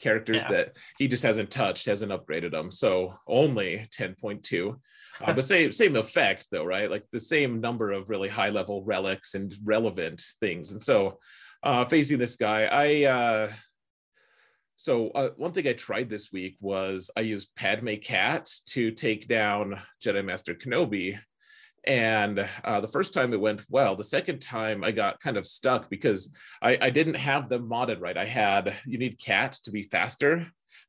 characters yeah. that he just hasn't touched, hasn't upgraded them. So only 10.2. Uh, but same same effect though, right? Like the same number of really high level relics and relevant things. And so uh, facing this guy, I uh, so uh, one thing I tried this week was I used Padme Cat to take down Jedi Master Kenobi and uh, the first time it went well. The second time I got kind of stuck because I, I didn't have them modded right. I had you need cat to be faster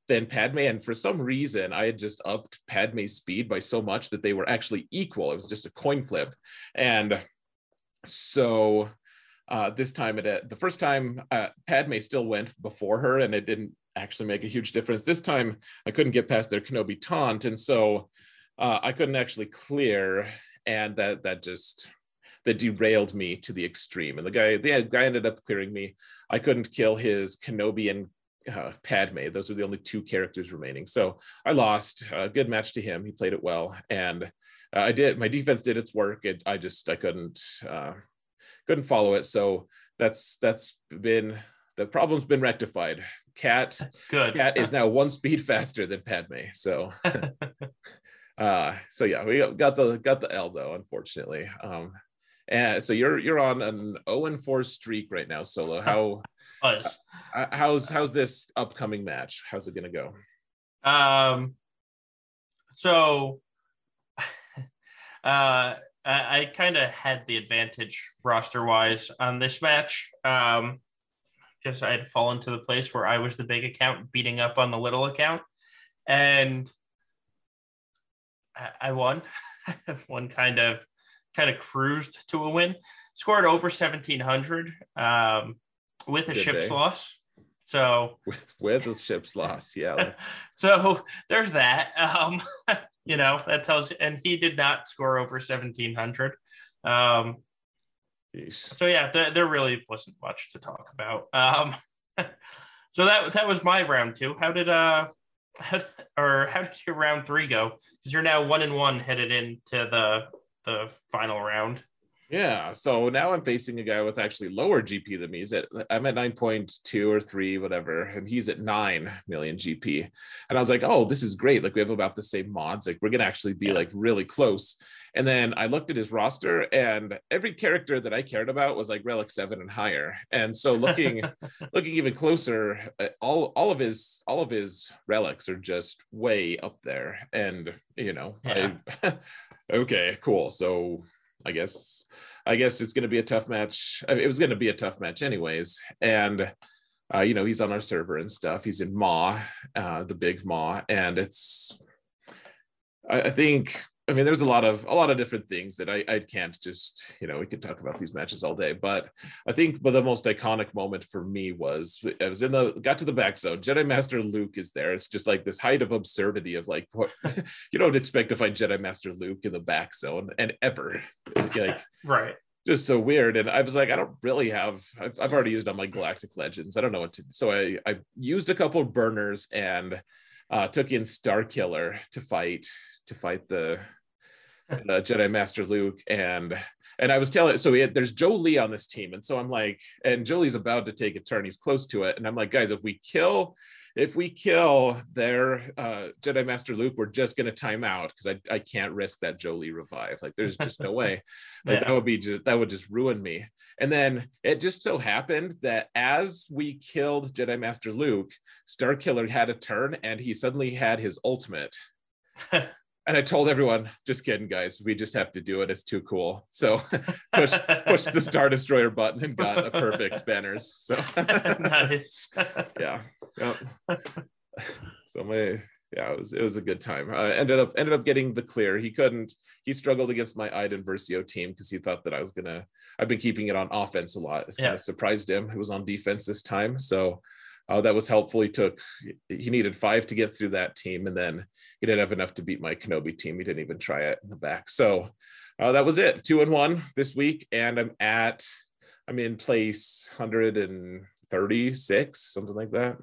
than Padme, and for some reason I had just upped Padme's speed by so much that they were actually equal. It was just a coin flip, and so uh, this time it the first time uh, Padme still went before her, and it didn't actually make a huge difference. This time I couldn't get past their Kenobi taunt, and so uh, I couldn't actually clear and that that just that derailed me to the extreme. And the guy, the guy ended up clearing me. I couldn't kill his Kenobi and uh, Padme. Those are the only two characters remaining. So I lost. A good match to him. He played it well, and uh, I did. My defense did its work. It, I just I couldn't uh, couldn't follow it. So that's that's been the problem's been rectified. Cat, good. Cat is now one speed faster than Padme. So Uh, so yeah, we got the got the L though, unfortunately. Um, And so you're you're on an 0 and 4 streak right now, solo. How Was. uh, how's how's this upcoming match? How's it gonna go? Um, so uh, I, I kind of had the advantage roster wise on this match. Um, because I had fallen to the place where I was the big account beating up on the little account, and I, won. One kind of kind of cruised to a win. Scored over seventeen hundred um, with a Good ship's day. loss. So With with the ship's loss, yeah. so there's that. Um, you know, that tells you, and he did not score over 1700. Um, Yeesh. so yeah, th- there really wasn't much to talk about. Um, so that that was my round two. How did uh or how did your round three go? Because you're now one and one headed into the the final round. Yeah, so now I'm facing a guy with actually lower GP than me. He's at I'm at 9.2 or 3, whatever, and he's at 9 million GP. And I was like, oh, this is great. Like we have about the same mods. Like we're gonna actually be Yeah. like really close. And then I looked at his roster, and every character that I cared about was like relic seven and higher. And so looking looking even closer, uh, all all of his all of his relics are just way up there. And you know, I okay, cool. So I guess I guess it's going to be a tough match. It was going to be a tough match anyways, and uh, you know he's on our server and stuff. He's in Maw, uh, the big Maw, and it's. I, I think. I mean, there's a lot of a lot of different things that I, I can't just you know we could talk about these matches all day, but I think but the most iconic moment for me was I was in the got to the back zone. Jedi Master Luke is there. It's just like this height of absurdity of like what you don't expect to find Jedi Master Luke in the back zone and ever like Right. just so weird. And I was like, I don't really have. I've, I've already used on my Galactic Legends. I don't know what to. So I I used a couple of burners and uh, took in Star Killer to fight to fight the, the Jedi Master Luke and. And I was telling, so had, there's Jolee on this team, and so I'm like, and Jolee's about to take a turn. He's close to it, and I'm like, guys, if we kill, if we kill their uh, Jedi Master Luke, we're just gonna time out because I, I can't risk that Jolee revive. Like, there's just no way. Like, Yeah. that would be just that would just ruin me. And then it just so happened that as we killed Jedi Master Luke, Star Killer had a turn and he suddenly had his ultimate. and I told everyone, just kidding, guys. We just have to do it. It's too cool. So push push the Star Destroyer button and got a perfect banners. So nice. yeah. Yep. So my yeah, it was it was a good time. I ended up ended up getting the clear. He couldn't. He struggled against my Iden Versio team because he thought that I was gonna. I've been keeping it on offense a lot. It kind Yeah. of surprised him. It was on defense this time, so uh, that was helpful. He took. He needed five to get through that team, and then he didn't have enough to beat my Kenobi team. He didn't even try it in the back. So uh, that was it. Two and one this week, and I'm at. I'm in place 136, something like that.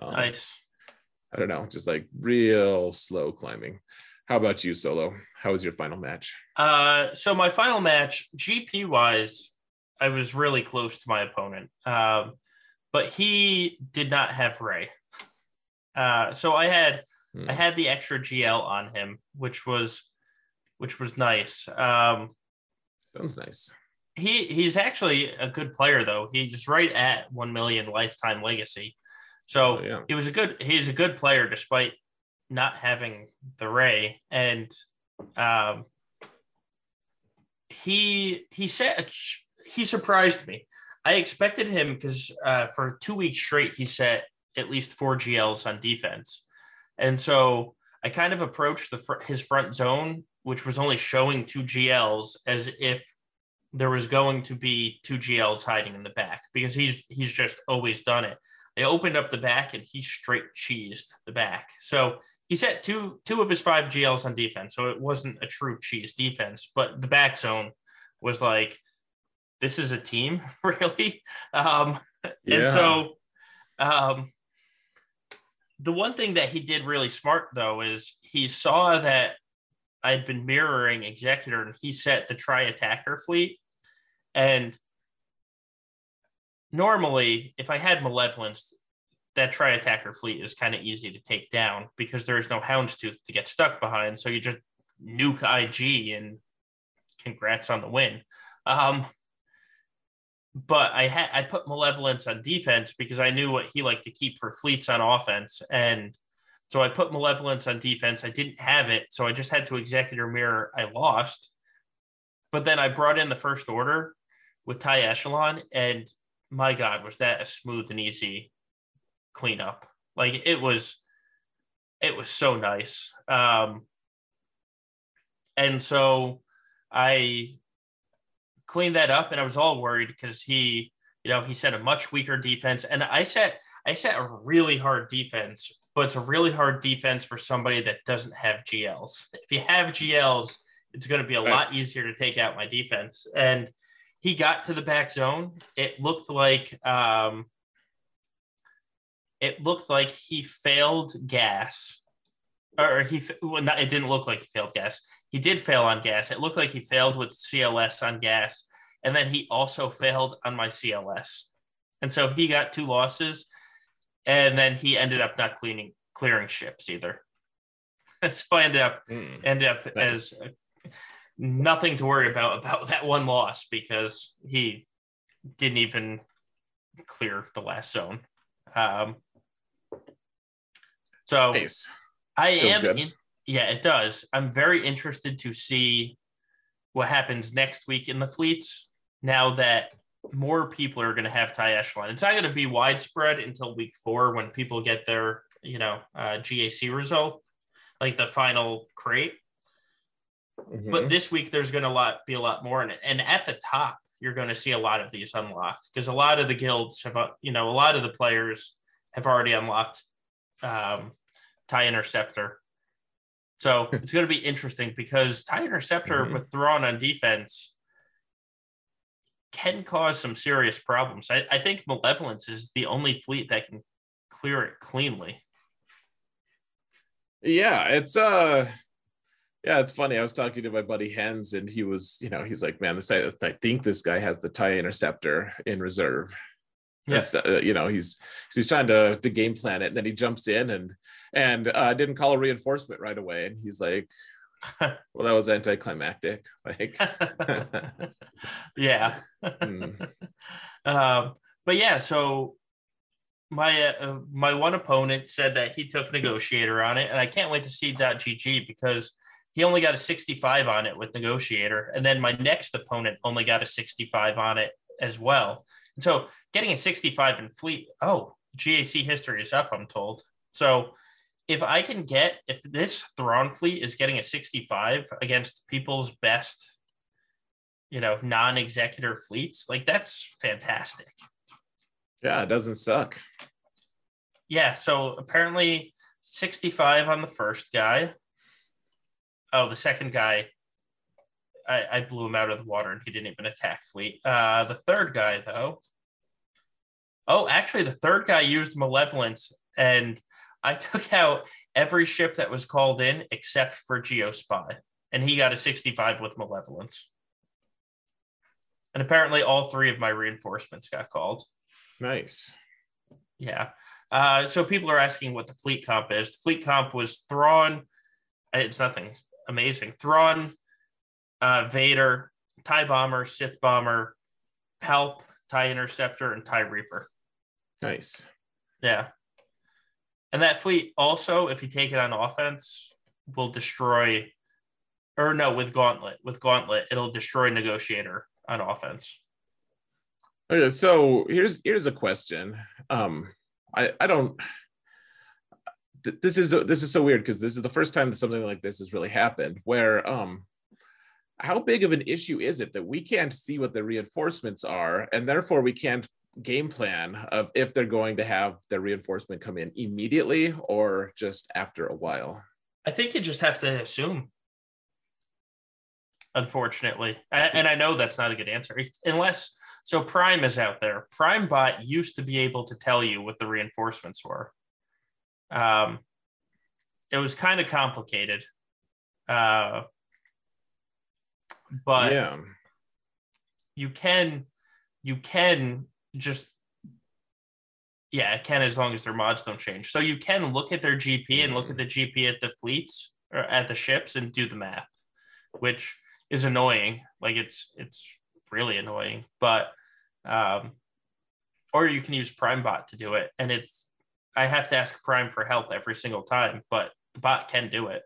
Um, nice. I don't know, just like real slow climbing. How about you, Solo? How was your final match? Uh, so my final match, GP wise, I was really close to my opponent, um, but he did not have Rey. Uh, so I had Hmm. I had the extra GL on him, which was which was nice. Um, Sounds nice. he he's actually a good player though. He's right at one million lifetime legacy. So Oh, yeah. he was a good he's a good player despite not having the Rey and um he he said he surprised me. I expected him because uh, for two weeks straight he set at least four GLs on defense, and so I kind of approached the fr- his front zone, which was only showing two GLs, as if there was going to be two GLs hiding in the back because he's he's just always done it. They opened up the back and he straight cheesed the back. So he set two two of his five GLs on defense. So it wasn't a true cheese defense, but the back zone was like, this is a team, really. Um, And so um, the one thing that he did really smart though is he saw that I'd been mirroring Executor and he set the try attacker fleet. And normally, if I had Malevolence, that try attacker fleet is kind of easy to take down because there is no Houndstooth to get stuck behind. So you just nuke IG and congrats on the win. Um, but I had I put Malevolence on defense because I knew what he liked to keep for fleets on offense, and so I put Malevolence on defense. I didn't have it, so I just had to Executor Mirror. I lost, but then I brought in the First Order with TIE Echelon, and my God, was that a smooth and easy cleanup? Like it was, it was so nice. Um, and so I cleaned that up, and I was all worried because he, you know, he set a much weaker defense, and I set I set a really hard defense, but it's a really hard defense for somebody that doesn't have GLs. If you have GLs, it's going to be a right. lot easier to take out my defense. And he got to the back zone. It looked like um, it looked like he failed gas or he well, not, it didn't look like he failed gas. He did fail on gas. It looked like he failed with CLS on gas, and then he also failed on my CLS, and so he got two losses, and then he ended up not cleaning clearing ships either. so I ended up mm, ended up nice. as nothing to worry about about that one loss because he didn't even clear the last zone. Um, so nice. I Feels am. In, yeah, it does. I'm very interested to see what happens next week in the fleets now that more people are going to have TIE echelon. It's not going to be widespread until week four when people get their, you know, uh, GAC result, like the final crate. Mm-hmm. But this week there's going to lot be a lot more in it, and at the top you're going to see a lot of these unlocked because a lot of the guilds have, uh, you know, a lot of the players have already unlocked um, TIE Interceptor. So it's going to be interesting because TIE Interceptor mm-hmm. with Thrawn on defense can cause some serious problems. I, I think Malevolence is the only fleet that can clear it cleanly. Yeah, it's uh yeah, it's funny. I was talking to my buddy Hens, and he was, you know, he's like, "Man, this I, I think this guy has the tie interceptor in reserve." Yeah. Uh, you know, he's he's trying to to game plan it, and then he jumps in and and uh, didn't call a reinforcement right away, and he's like, "Well, that was anticlimactic." Like, yeah. mm. um, but yeah, so my uh, my one opponent said that he took negotiator on it, and I can't wait to see that .gg because he only got a 65 on it with negotiator, and then my next opponent only got a 65 on it as well. And so getting a 65 in fleet, oh, GAC history is up, I'm told. So if I can get, if this Thrawn fleet is getting a 65 against people's best, you know, non executor fleets, like that's fantastic. Yeah, it doesn't suck. Yeah. So apparently 65 on the first guy. Oh, the second guy I, I blew him out of the water and he didn't even attack fleet. Uh, the third guy, though. Oh, actually, the third guy used malevolence, and I took out every ship that was called in except for Geospy, and he got a 65 with malevolence. And apparently, all three of my reinforcements got called. Nice. Yeah. Uh, so people are asking what the fleet comp is. The fleet comp was Thrawn. It's nothing amazing. Thrawn, uh, Vader, TIE Bomber, Sith Bomber, Palp, TIE Interceptor, and TIE Reaper. Nice. Yeah. And that fleet also, if you take it on offense, will destroy, or no, with Gauntlet. With Gauntlet, it'll destroy Negotiator on offense. Okay, so here's here's a question. Um, I I don't. This is this is so weird because this is the first time that something like this has really happened. Where um, how big of an issue is it that we can't see what the reinforcements are and therefore we can't game plan of if they're going to have the reinforcement come in immediately or just after a while? I think you just have to assume unfortunately. And i know that's not a good answer. Unless so prime is out there. Prime bot used to be able to tell you what the reinforcements were. Um it was kind of complicated. Uh but yeah you can you can just yeah it can as long as their mods don't change so you can look at their gp and look at the gp at the fleets or at the ships and do the math which is annoying like it's it's really annoying. But um, or you can use PrimeBot to do it, and it's I have to ask Prime for help every single time, but the bot can do it.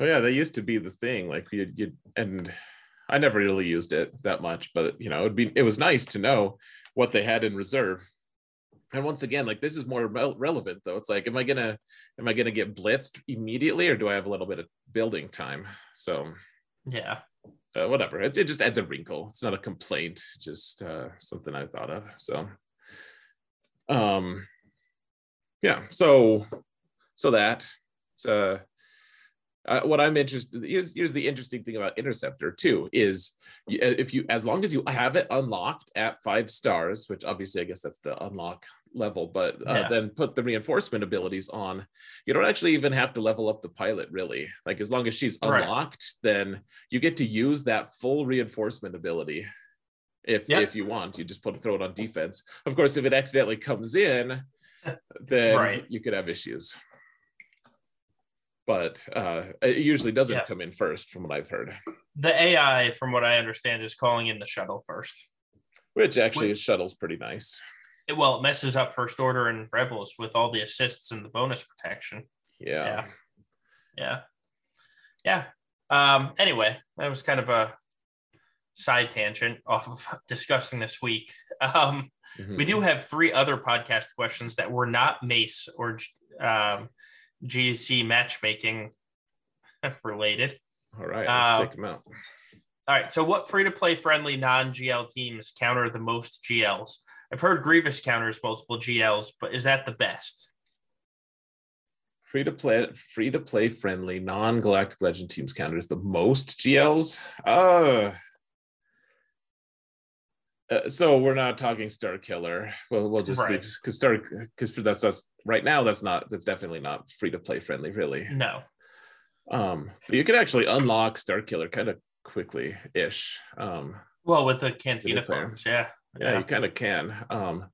Oh yeah, that used to be the thing. Like you, you, and I never really used it that much, but you know, it'd be it was nice to know what they had in reserve. And once again, like this is more re- relevant though. It's like, am I gonna am I gonna get blitzed immediately, or do I have a little bit of building time? So yeah, uh, whatever. It, it just adds a wrinkle. It's not a complaint, just uh, something I thought of. So, um, yeah. So, so that. So, uh, what I'm interested here's, here's the interesting thing about Interceptor too is uh, if you as long as you have it unlocked at five stars, which obviously I guess that's the unlock level, but uh, yeah. then put the reinforcement abilities on. You don't actually even have to level up the pilot really. Like as long as she's unlocked, right. then you get to use that full reinforcement ability. If yep. if you want, you just put throw it on defense. Of course, if it accidentally comes in, then right. you could have issues but uh, it usually doesn't yeah. come in first, from what I've heard. The AI, from what I understand, is calling in the shuttle first. Which actually, Which, shuttle's pretty nice. It, well, it messes up First Order and Rebels with all the assists and the bonus protection. Yeah. Yeah. Yeah. yeah. Um, anyway, that was kind of a side tangent off of discussing this week. Um, mm-hmm. We do have three other podcast questions that were not Mace or um, GC matchmaking related. All right, let's uh, check them out. All right, so what free to play friendly non GL teams counter the most GLs? I've heard Grievous counters multiple GLs, but is that the best? Free to play, free to play friendly non Galactic Legend teams counters the most GLs. Uh uh, so we're not talking Star Killer. Well, we'll just right. because Star because for that's that's right now that's not that's definitely not free to play friendly, really. No. Um, but you can actually unlock Star Killer kind of quickly ish. Um, well, with the Cantina farms, yeah. yeah. yeah, you kind of can. Um,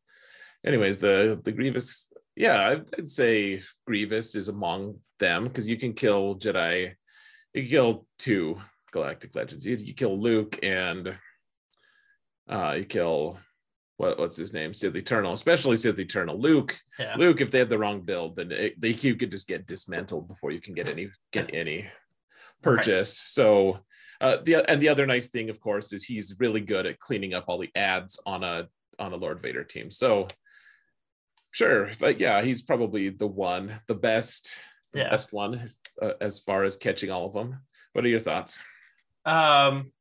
anyways, the the Grievous, yeah, I'd, I'd say Grievous is among them because you can kill Jedi. You can kill two Galactic Legends. You, you kill Luke and uh, you kill what, what's his name, Sith Eternal, especially Sith Eternal. Luke, yeah. Luke, if they have the wrong build, then it, they you could just get dismantled before you can get any get any purchase. Right. So uh, the and the other nice thing, of course, is he's really good at cleaning up all the ads on a on a Lord Vader team. So sure, but yeah, he's probably the one, the best, the yeah. best one uh, as far as catching all of them. What are your thoughts? Um,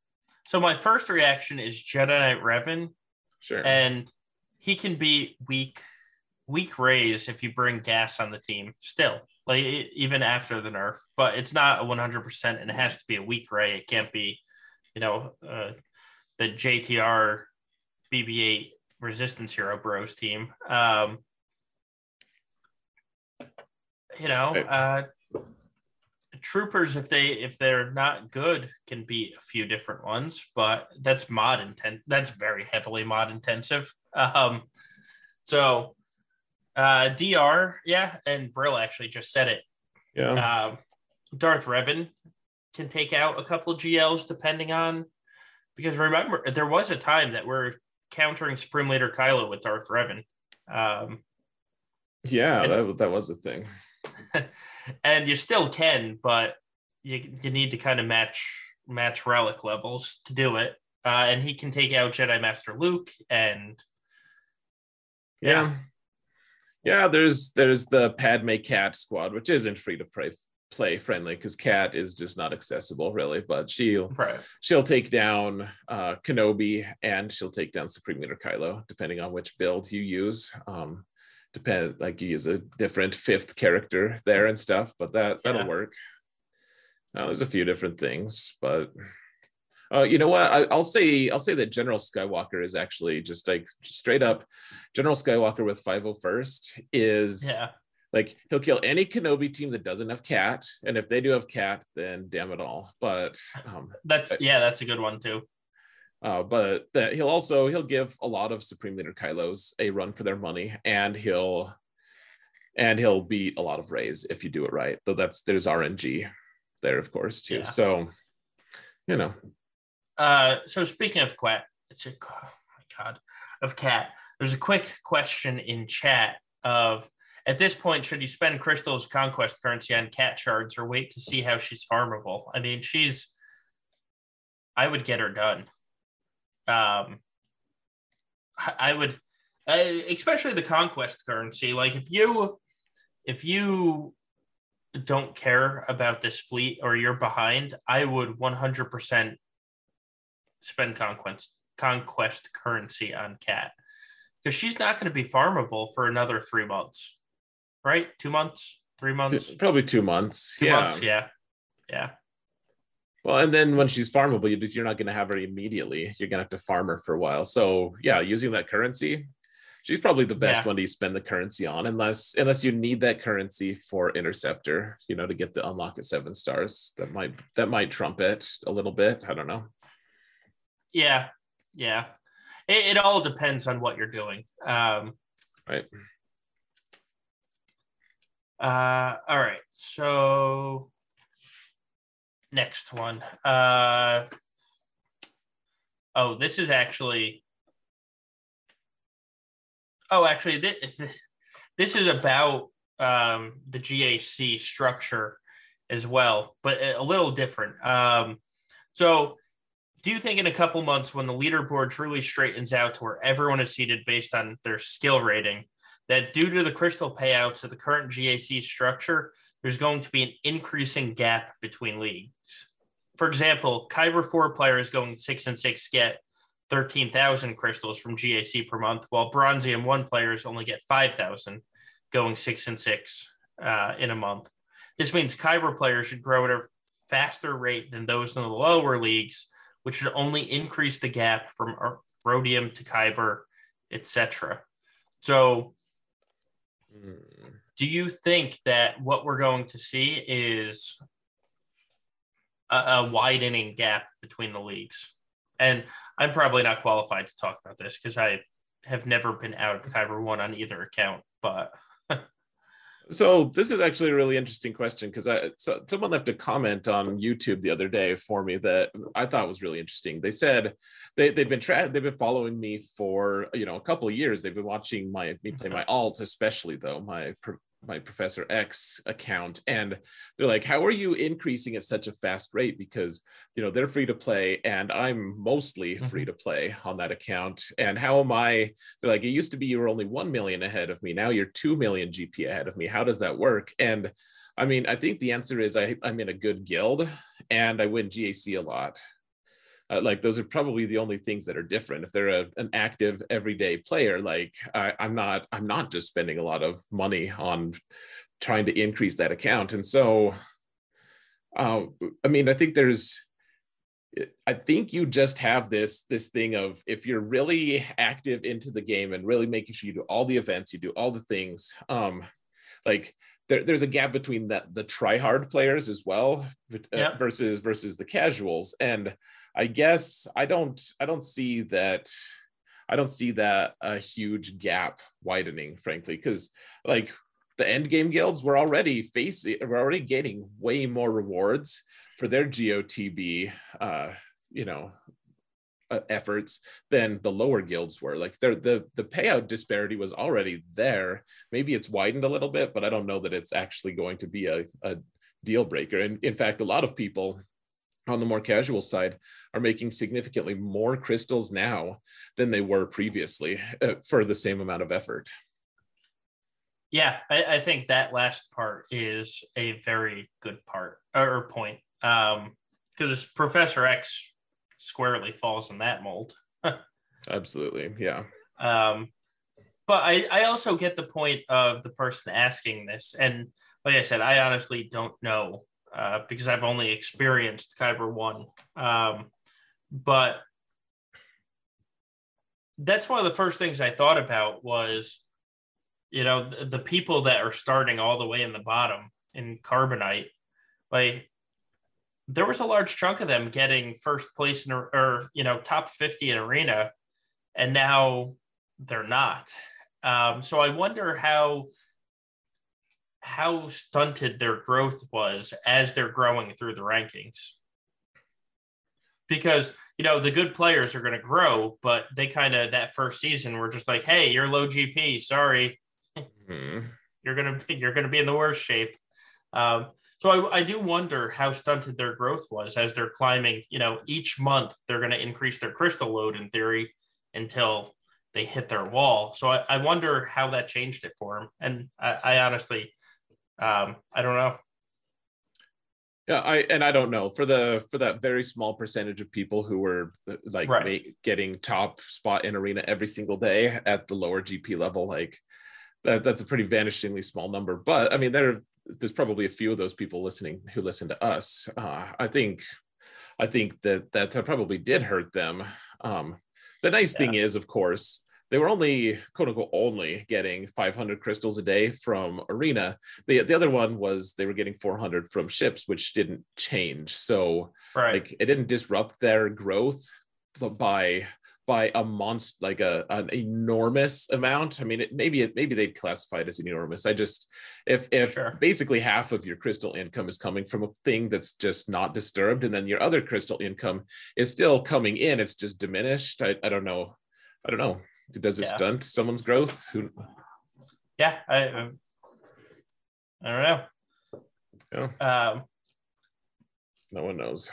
so my first reaction is Jedi Knight Revan. Sure. And he can be weak, weak Reys if you bring gas on the team. Still, like even after the nerf, but it's not a one hundred percent, and it has to be a weak Rey. It can't be, you know, uh, the JTR BB-8 Resistance Hero Bros team. Um, you know, uh, troopers if they if they're not good can be a few different ones but that's mod intent that's very heavily mod intensive. Um so uh dr yeah and brill actually just said it. Yeah. Um darth revan can take out a couple gls depending on because remember there was a time that we're countering supreme leader kylo with darth revan. Um yeah and, that, that was a thing and you still can, but you you need to kind of match match relic levels to do it. Uh, and he can take out Jedi Master Luke and yeah. yeah. Yeah, there's there's the Padme Cat squad, which isn't free to play play friendly because Cat is just not accessible really, but she'll right. she'll take down uh, Kenobi and she'll take down Supreme Leader Kylo, depending on which build you use. Um, depend like you use a different fifth character there and stuff, but that that'll yeah. work. Now, there's a few different things, but uh, you know what? I, will say I'll say that General Skywalker is actually just like straight up General Skywalker with 501st is yeah. like he'll kill any Kenobi team that doesn't have cat, and if they do have cat, then damn it all. But um, that's yeah, that's a good one too. Uh, but that he'll also he'll give a lot of Supreme Leader Kylos a run for their money, and he'll and he'll beat a lot of Reys if you do it right. Though that's there's RNG there, of course, too. Yeah. So you know, Uh, so speaking of cat, it's a, oh my god of cat. There's a quick question in chat of at this point, should you spend Crystal's conquest currency on cat shards or wait to see how she's farmable? I mean, she's. I would get her done. Um, I would, I, especially the conquest currency. Like if you, if you don't care about this fleet or you're behind, I would 100% spend conquest conquest currency on cat because she's not going to be farmable for another three months, right? Two months, three months, probably two months. Two yeah. months, yeah, yeah. Well, and then when she's farmable, you're not going to have her immediately. You're going to have to farm her for a while. So yeah, using that currency, she's probably the best yeah. one to spend the currency on, unless unless you need that currency for interceptor, you know, to get the unlock at seven stars. That might that might trump it a little bit. I don't know. Yeah, yeah. It, it all depends on what you're doing. Um, right. Uh, all right. So next one. Uh, oh, this is actually. Oh, actually, this, this is about um, the GAC structure as well, but a little different. Um, so do you think in a couple months when the leaderboard truly straightens out to where everyone is seated based on their skill rating that due to the crystal payouts of the current gac structure there's going to be an increasing gap between leagues for example kyber 4 players going 6 and 6 get 13,000 crystals from gac per month while bronzium 1 players only get 5,000 going 6 and 6 uh, in a month this means kyber players should grow at a faster rate than those in the lower leagues which should only increase the gap from rhodium to kyber, etc. So, mm. Do you think that what we're going to see is a, a widening gap between the leagues? And I'm probably not qualified to talk about this because I have never been out of Kyber one on either account, but So this is actually a really interesting question because I so someone left a comment on YouTube the other day for me that I thought was really interesting. They said they they've been tra- they've been following me for you know a couple of years. They've been watching my me play my alt, especially though my my Professor X account, and they're like, "How are you increasing at such a fast rate?" Because you know they're free to play, and I'm mostly mm-hmm. free to play on that account. And how am I? They're like, "It used to be you were only one million ahead of me. Now you're two million GP ahead of me. How does that work?" And I mean, I think the answer is I, I'm in a good guild, and I win GAC a lot. Uh, like those are probably the only things that are different. If they're a, an active everyday player like I, i'm not i'm not just spending a lot of money on trying to increase that account. And so uh, i mean i think there's I think you just have this this thing of if you're really active into the game and really making sure you do all the events, you do all the things. Um, like there, there's a gap between that the try hard players as well uh, versus versus the casuals, and I guess I don't I don't see that I don't see that a huge gap widening, frankly, because like the end game guilds were already facing we're already getting way more rewards for their GOTB uh, you know uh, efforts than the lower guilds were. Like there the the payout disparity was already there. Maybe it's widened a little bit but i don't know that it's actually going to be a, a deal breaker. And in fact a lot of people on the more casual side are making significantly more crystals now than they were previously uh, for the same amount of effort. Yeah, I, I, think that last part is a very good part or point because um, Professor X squarely falls in that mold. Absolutely, yeah. Um, but I, I also get the point of the person asking this, and like I said, I honestly don't know uh, because I've only experienced Kyber one. Um, but that's one of the first things I thought about was, you know, the, the people that are starting all the way in the bottom in Carbonite, like there was a large chunk of them getting first place in or you know top 50 in arena and now they're not um, so i wonder how how stunted their growth was as they're growing through the rankings. because you know the good players are going to grow, but they kind of that first season were just like, hey, you're low GP, sorry, mm-hmm. you're gonna you're gonna be in the worst shape. Um, so I, I do wonder how stunted their growth was as they're climbing. You know, each month they're going to increase their crystal load in theory until they hit their wall. So I, I wonder how that changed it for them. And I, I honestly, um, I don't know. Yeah, I and I don't know for the for that very small percentage of people who were like right. getting top spot in arena every single day at the lower GP level, like that that's a pretty vanishingly small number. But I mean, there there's probably a few of those people listening who listen to us. Uh, I think I think that that probably did hurt them. Um, the nice yeah. thing is, of course, they were only quote unquote only getting 500 crystals a day from arena. The, the other one was they were getting 400 from ships which didn't change. So right. like it didn't disrupt their growth by by a monster like a an enormous amount. I mean it, maybe it maybe they'd classify it as enormous. I just if if sure. basically half of your crystal income is coming from a thing that's just not disturbed and then your other crystal income is still coming in it's just diminished. I, I don't know. I don't know does it yeah. stunt someone's growth? Who? Yeah, I, um, I don't know. Yeah. Um, no one knows.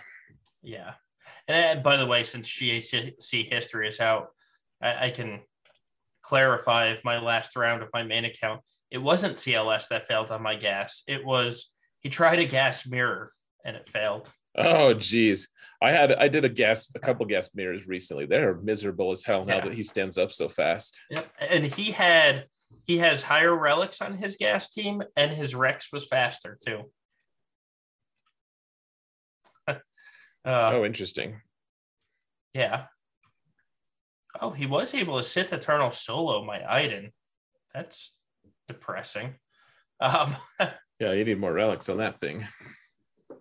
Yeah, and by the way, since GAC history is out, I, I can clarify my last round of my main account. It wasn't CLS that failed on my gas. It was he tried a gas mirror and it failed. Oh, geez. I had I did a gas a couple gas mirrors recently. They're miserable as hell now yeah. that he stands up so fast. Yep, and he had he has higher relics on his gas team, and his Rex was faster too. uh, oh, interesting. Yeah. Oh, he was able to Sith Eternal solo my Iden. That's depressing. Um, yeah, you need more relics on that thing.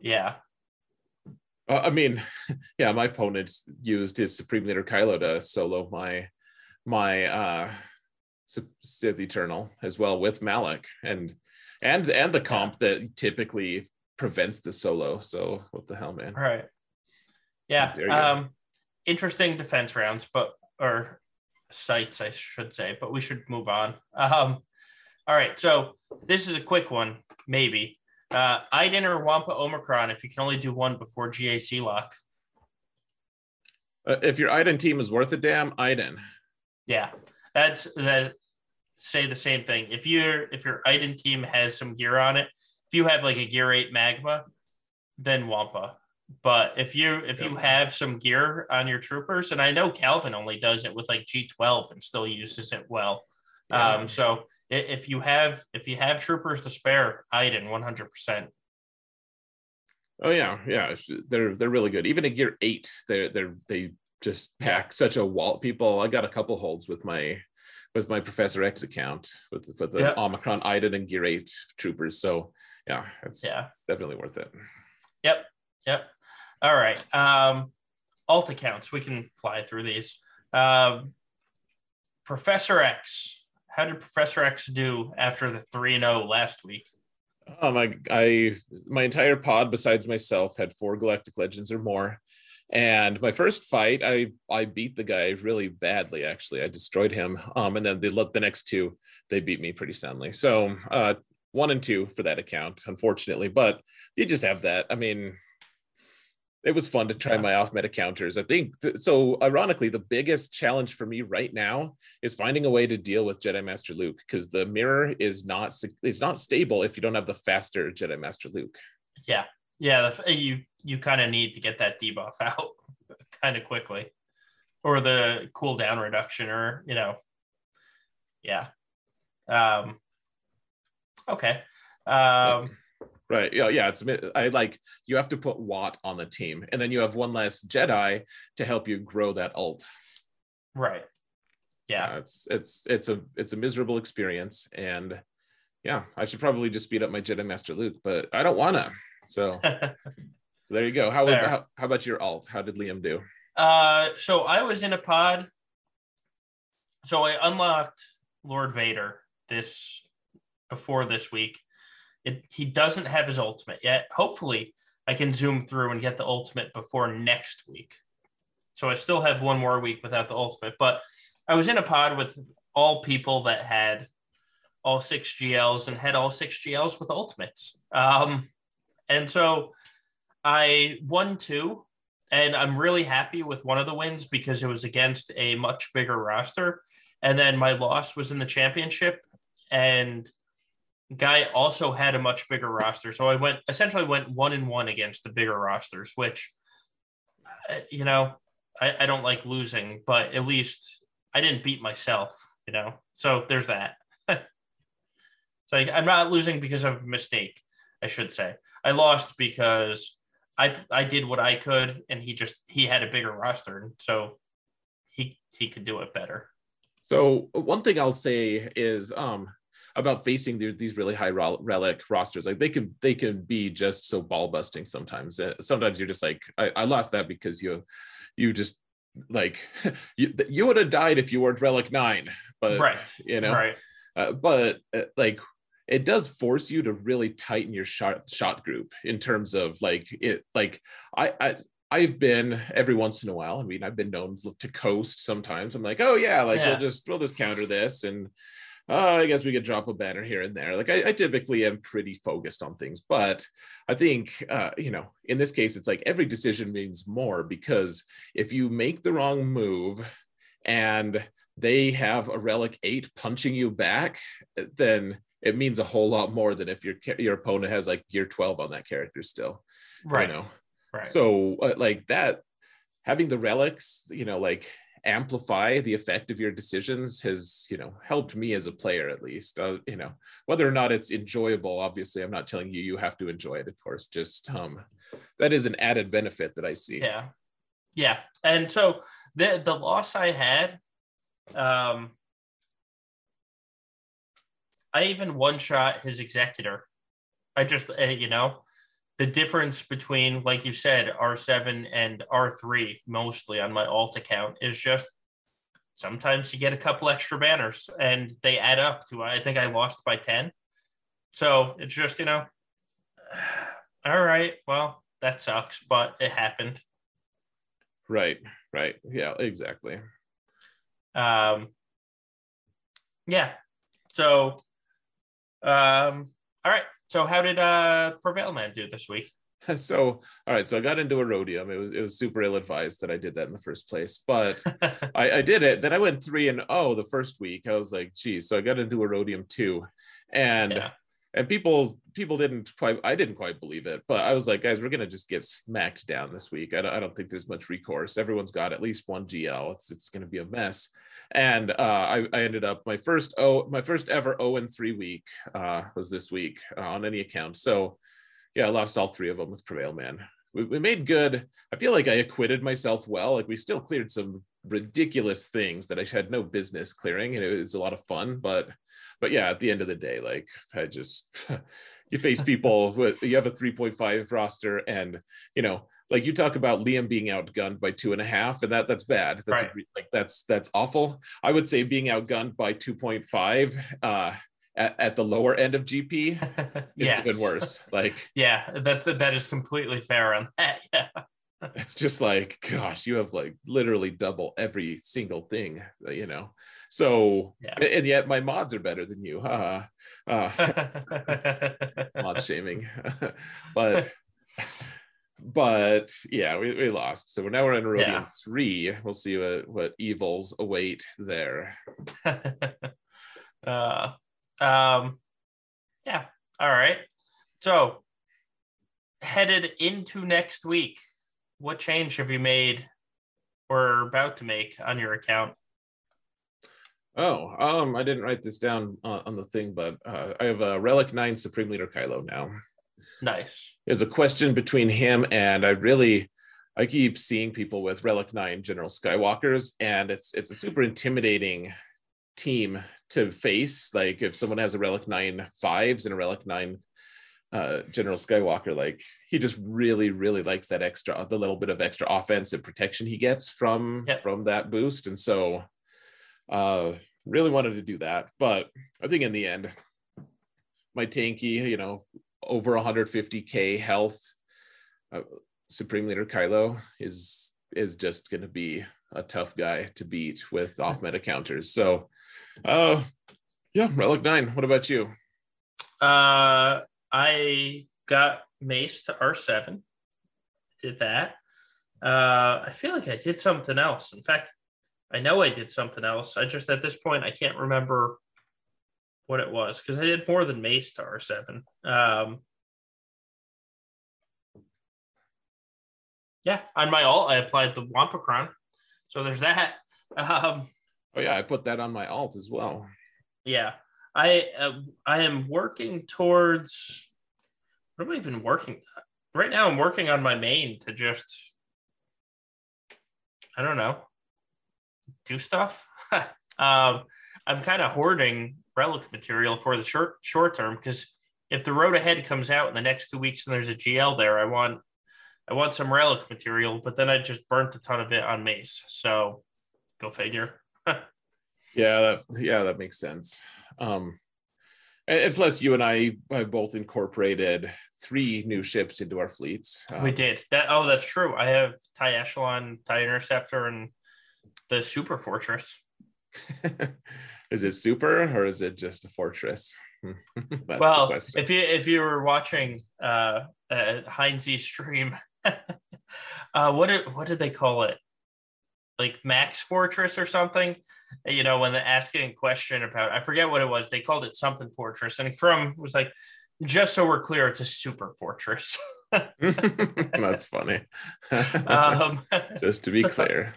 Yeah. Uh, I mean, yeah, my opponent used his Supreme Leader Kylo to solo my my uh Sith Eternal as well with Malak and and and the comp that typically prevents the solo. So what the hell, man? All right. Yeah. Um interesting defense rounds, but or sites, I should say, but we should move on. Um all right, so this is a quick one, maybe. Uh, Iden or Wampa Omicron if you can only do one before GAC lock. Uh, if your Iden team is worth a damn, Iden. Yeah, that's that. Say the same thing. If your if your Iden team has some gear on it, if you have like a gear eight magma, then Wampa. But if you if you have some gear on your troopers, and I know Calvin only does it with like G12 and still uses it well. Yeah. Um, so if you have if you have troopers to spare, Iden 100. percent Oh yeah, yeah, they're they're really good. Even a gear eight, they they they just pack such a wall. People, I got a couple holds with my with my Professor X account with with the yep. Omicron Iden and gear eight troopers. So yeah, it's yeah definitely worth it. Yep, yep. All right. Um, alt accounts. We can fly through these. Um, Professor X how did Professor X do after the three and zero oh last week? Um, I, I, my entire pod besides myself had four Galactic Legends or more, and my first fight, I, I beat the guy really badly. Actually, I destroyed him. Um, and then the the next two, they beat me pretty soundly. So, uh, one and two for that account, unfortunately. But you just have that. I mean, it was fun to try yeah. my off meta counters. I think th- so. Ironically, the biggest challenge for me right now is finding a way to deal with Jedi Master Luke because the mirror is not it's not stable if you don't have the faster Jedi Master Luke. Yeah, yeah. You you kind of need to get that debuff out kind of quickly, or the cooldown reduction, or you know, yeah. Um. Okay. Um. Right. Yeah. Yeah. It's I like you have to put Wat on the team, and then you have one less Jedi to help you grow that alt. Right. Yeah. Uh, it's it's it's a it's a miserable experience, and yeah, I should probably just beat up my Jedi Master Luke, but I don't wanna. So so there you go. How, how how about your alt? How did Liam do? Uh, so I was in a pod. So I unlocked Lord Vader this before this week it, he doesn't have his ultimate yet. Hopefully, I can zoom through and get the ultimate before next week. So I still have one more week without the ultimate. But I was in a pod with all people that had all six GLs and had all six GLs with ultimates. Um, and so I won two, and I'm really happy with one of the wins because it was against a much bigger roster. And then my loss was in the championship, and guy also had a much bigger roster. So I went essentially went one and one against the bigger rosters, which uh, you know I, I don't like losing, but at least I didn't beat myself. You know, so there's that. so I'm not losing because of a mistake. I should say I lost because I I did what I could, and he just he had a bigger roster, and so he he could do it better. So one thing I'll say is um about facing the, these really high relic rosters like they can they can be just so ball busting sometimes uh, sometimes you're just like I, I lost that because you you just like you, you would have died if you weren't relic nine but right you know right uh, but uh, like it does force you to really tighten your shot shot group in terms of like it like I, I I've been every once in a while. I mean, I've been known to coast sometimes. I'm like, oh yeah, like yeah. we'll just we'll just counter this, and uh, I guess we could drop a banner here and there. Like I, I typically am pretty focused on things, but I think uh, you know, in this case, it's like every decision means more because if you make the wrong move and they have a relic eight punching you back, then it means a whole lot more than if your your opponent has like gear 12 on that character still right you know right so uh, like that having the relics you know like amplify the effect of your decisions has you know helped me as a player at least uh, you know whether or not it's enjoyable obviously i'm not telling you you have to enjoy it of course just um that is an added benefit that i see. Yeah. Yeah. And so the the loss i had um I even one shot his executor. I just, uh, you know, the difference between, like you said, R7 and R3, mostly on my alt account, is just sometimes you get a couple extra banners and they add up to, I think I lost by 10. So it's just, you know, all right, well, that sucks, but it happened. Right, right. Yeah, exactly. Um, yeah. So um, all right. So how did uh PrevailMan do this week? So all right, so I got into Aurodium. It was it was super ill advised that I did that in the first place, but I, I did it. Then I went three and oh the first week. I was like, geez. So I got into Aurodium two, and yeah. And people people didn't quite I didn't quite believe it, but I was like, guys, we're gonna just get smacked down this week. I don't, I don't think there's much recourse. Everyone's got at least one GL. It's it's gonna be a mess and uh, I, I, ended up my first oh my first ever 0 and 3 week uh, was this week uh, on any account. So yeah, I lost all three of them with PrevailMan. We, we made good. I feel like I acquitted myself well. Like we still cleared some ridiculous things that I had no business clearing, and it was a lot of fun. But but yeah, at the end of the day, like I just you face people with you have a 3.5 roster and you know like you talk about Liam being outgunned by two and a half, and that that's bad. That's right. like that's that's awful. I would say being outgunned by two point five uh, at, at the lower end of GP is yes. even worse. Like yeah, that's that is completely fair on that. Yeah. It's just like, gosh, you have like literally double every single thing, you know. So, yeah. and yet my mods are better than you. Uh, uh, mod shaming, but but yeah, we, we lost. So now we're in Aurodium yeah. three. We'll see what, what evils await there. uh, um, yeah. All right. So headed into next week, what change have you made or about to make on your account? Oh, um, I didn't write this down uh, on the thing, but uh, I have a Relic Nine Supreme Leader Kylo now. Nice. There's a question between him and I really I keep seeing people with Relic 9 General Skywalkers, and it's it's a super intimidating team to face. Like if someone has a Relic 9 fives and a Relic 9 uh, General Skywalker, like he just really, really likes that extra, the little bit of extra offensive protection he gets from yep. from that boost. And so uh really wanted to do that. But I think in the end, my tanky, you know, over 150k health uh, Supreme Leader Kylo is is just going to be a tough guy to beat with off meta counters. So, uh, yeah, Relic Nine. What about you? Uh, I got Mace to R7. Did that. Uh, I feel like I did something else. In fact, I know I did something else. I just at this point I can't remember what it was because I did more than Mace to R7. Um, yeah, on my alt I applied the Wampacron, so there's that. Um, oh yeah, I put that on my alt as well. Yeah, I uh, I am working towards. What am I even working? Right now, I'm working on my main to just. I don't know. Do stuff. um, I'm kind of hoarding relic material for the short short term because if the road ahead comes out in the next two weeks and there's a GL there, I want I want some relic material, but then I just burnt a ton of it on mace. So go figure. yeah, that yeah, that makes sense. Um and, and, plus you and I have both incorporated three new ships into our fleets. Um, we did. That oh that's true. I have TIE Echelon, TIE Interceptor, and the Super Fortress. is it super or is it just a fortress? well, if you if you were watching uh, uh Heinz's stream, uh, what did what did they call it? Like Max Fortress or something? You know, when they're asking a question about, I forget what it was. They called it something Fortress, and Crumb was like, "Just so we're clear, it's a super fortress." That's funny. um, Just to be so, clear.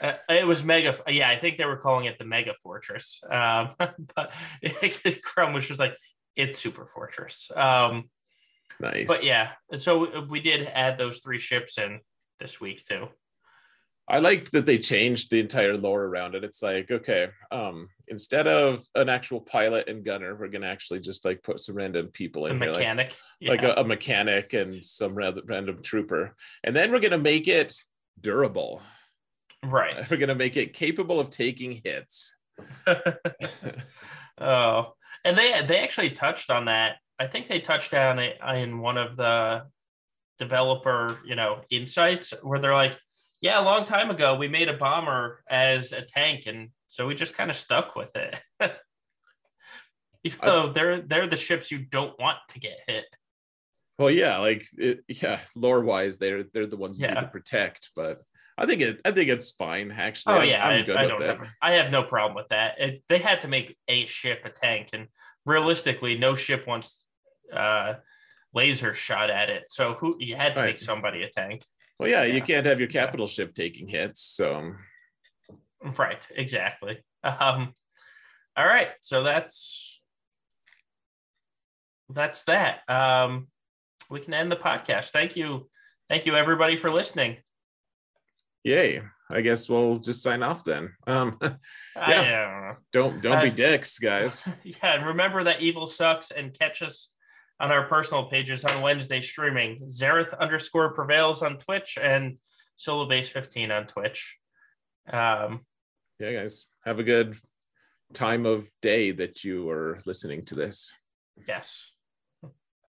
Uh, it was mega. Yeah, I think they were calling it the Mega Fortress. Um, but Crumb was just like, it's Super Fortress. Um, nice. But yeah, so we did add those three ships in this week too. I liked that they changed the entire lore around it. It's like, okay, um, instead of an actual pilot and gunner, we're gonna actually just like put some random people in a here, mechanic, like, yeah. like a, a, mechanic and some random trooper, and then we're gonna make it durable. Right. We're gonna make it capable of taking hits. oh, and they they actually touched on that. I think they touched on it in one of the developer, you know, insights where they're like, "Yeah, a long time ago we made a bomber as a tank, and so we just kind of stuck with it." Even though they're they're the ships you don't want to get hit. Well, yeah, like it, yeah, lore wise, they're they're the ones you need to protect, but I think it. I think it's fine. Actually. Oh yeah, I'm, I'm I, I don't. Have, I have no problem with that. It, they had to make a ship a tank, and realistically, no ship wants uh, laser shot at it. So who you had to right. make somebody a tank. Well, yeah, yeah, you can't have your capital yeah. ship taking hits. So. Right. Exactly. Um. All right. So that's that's that. Um, we can end the podcast. Thank you. Thank you, everybody, for listening yay. I guess we'll just sign off then. Um yeah. don't don't uh, be dicks guys. Yeah and remember that evil sucks and catch us on our personal pages on wednesday streaming. Xaereth underscore prevails on twitch and Solobass15 on twitch. Um yeah guys. Have a good time of day that you are listening to this. yes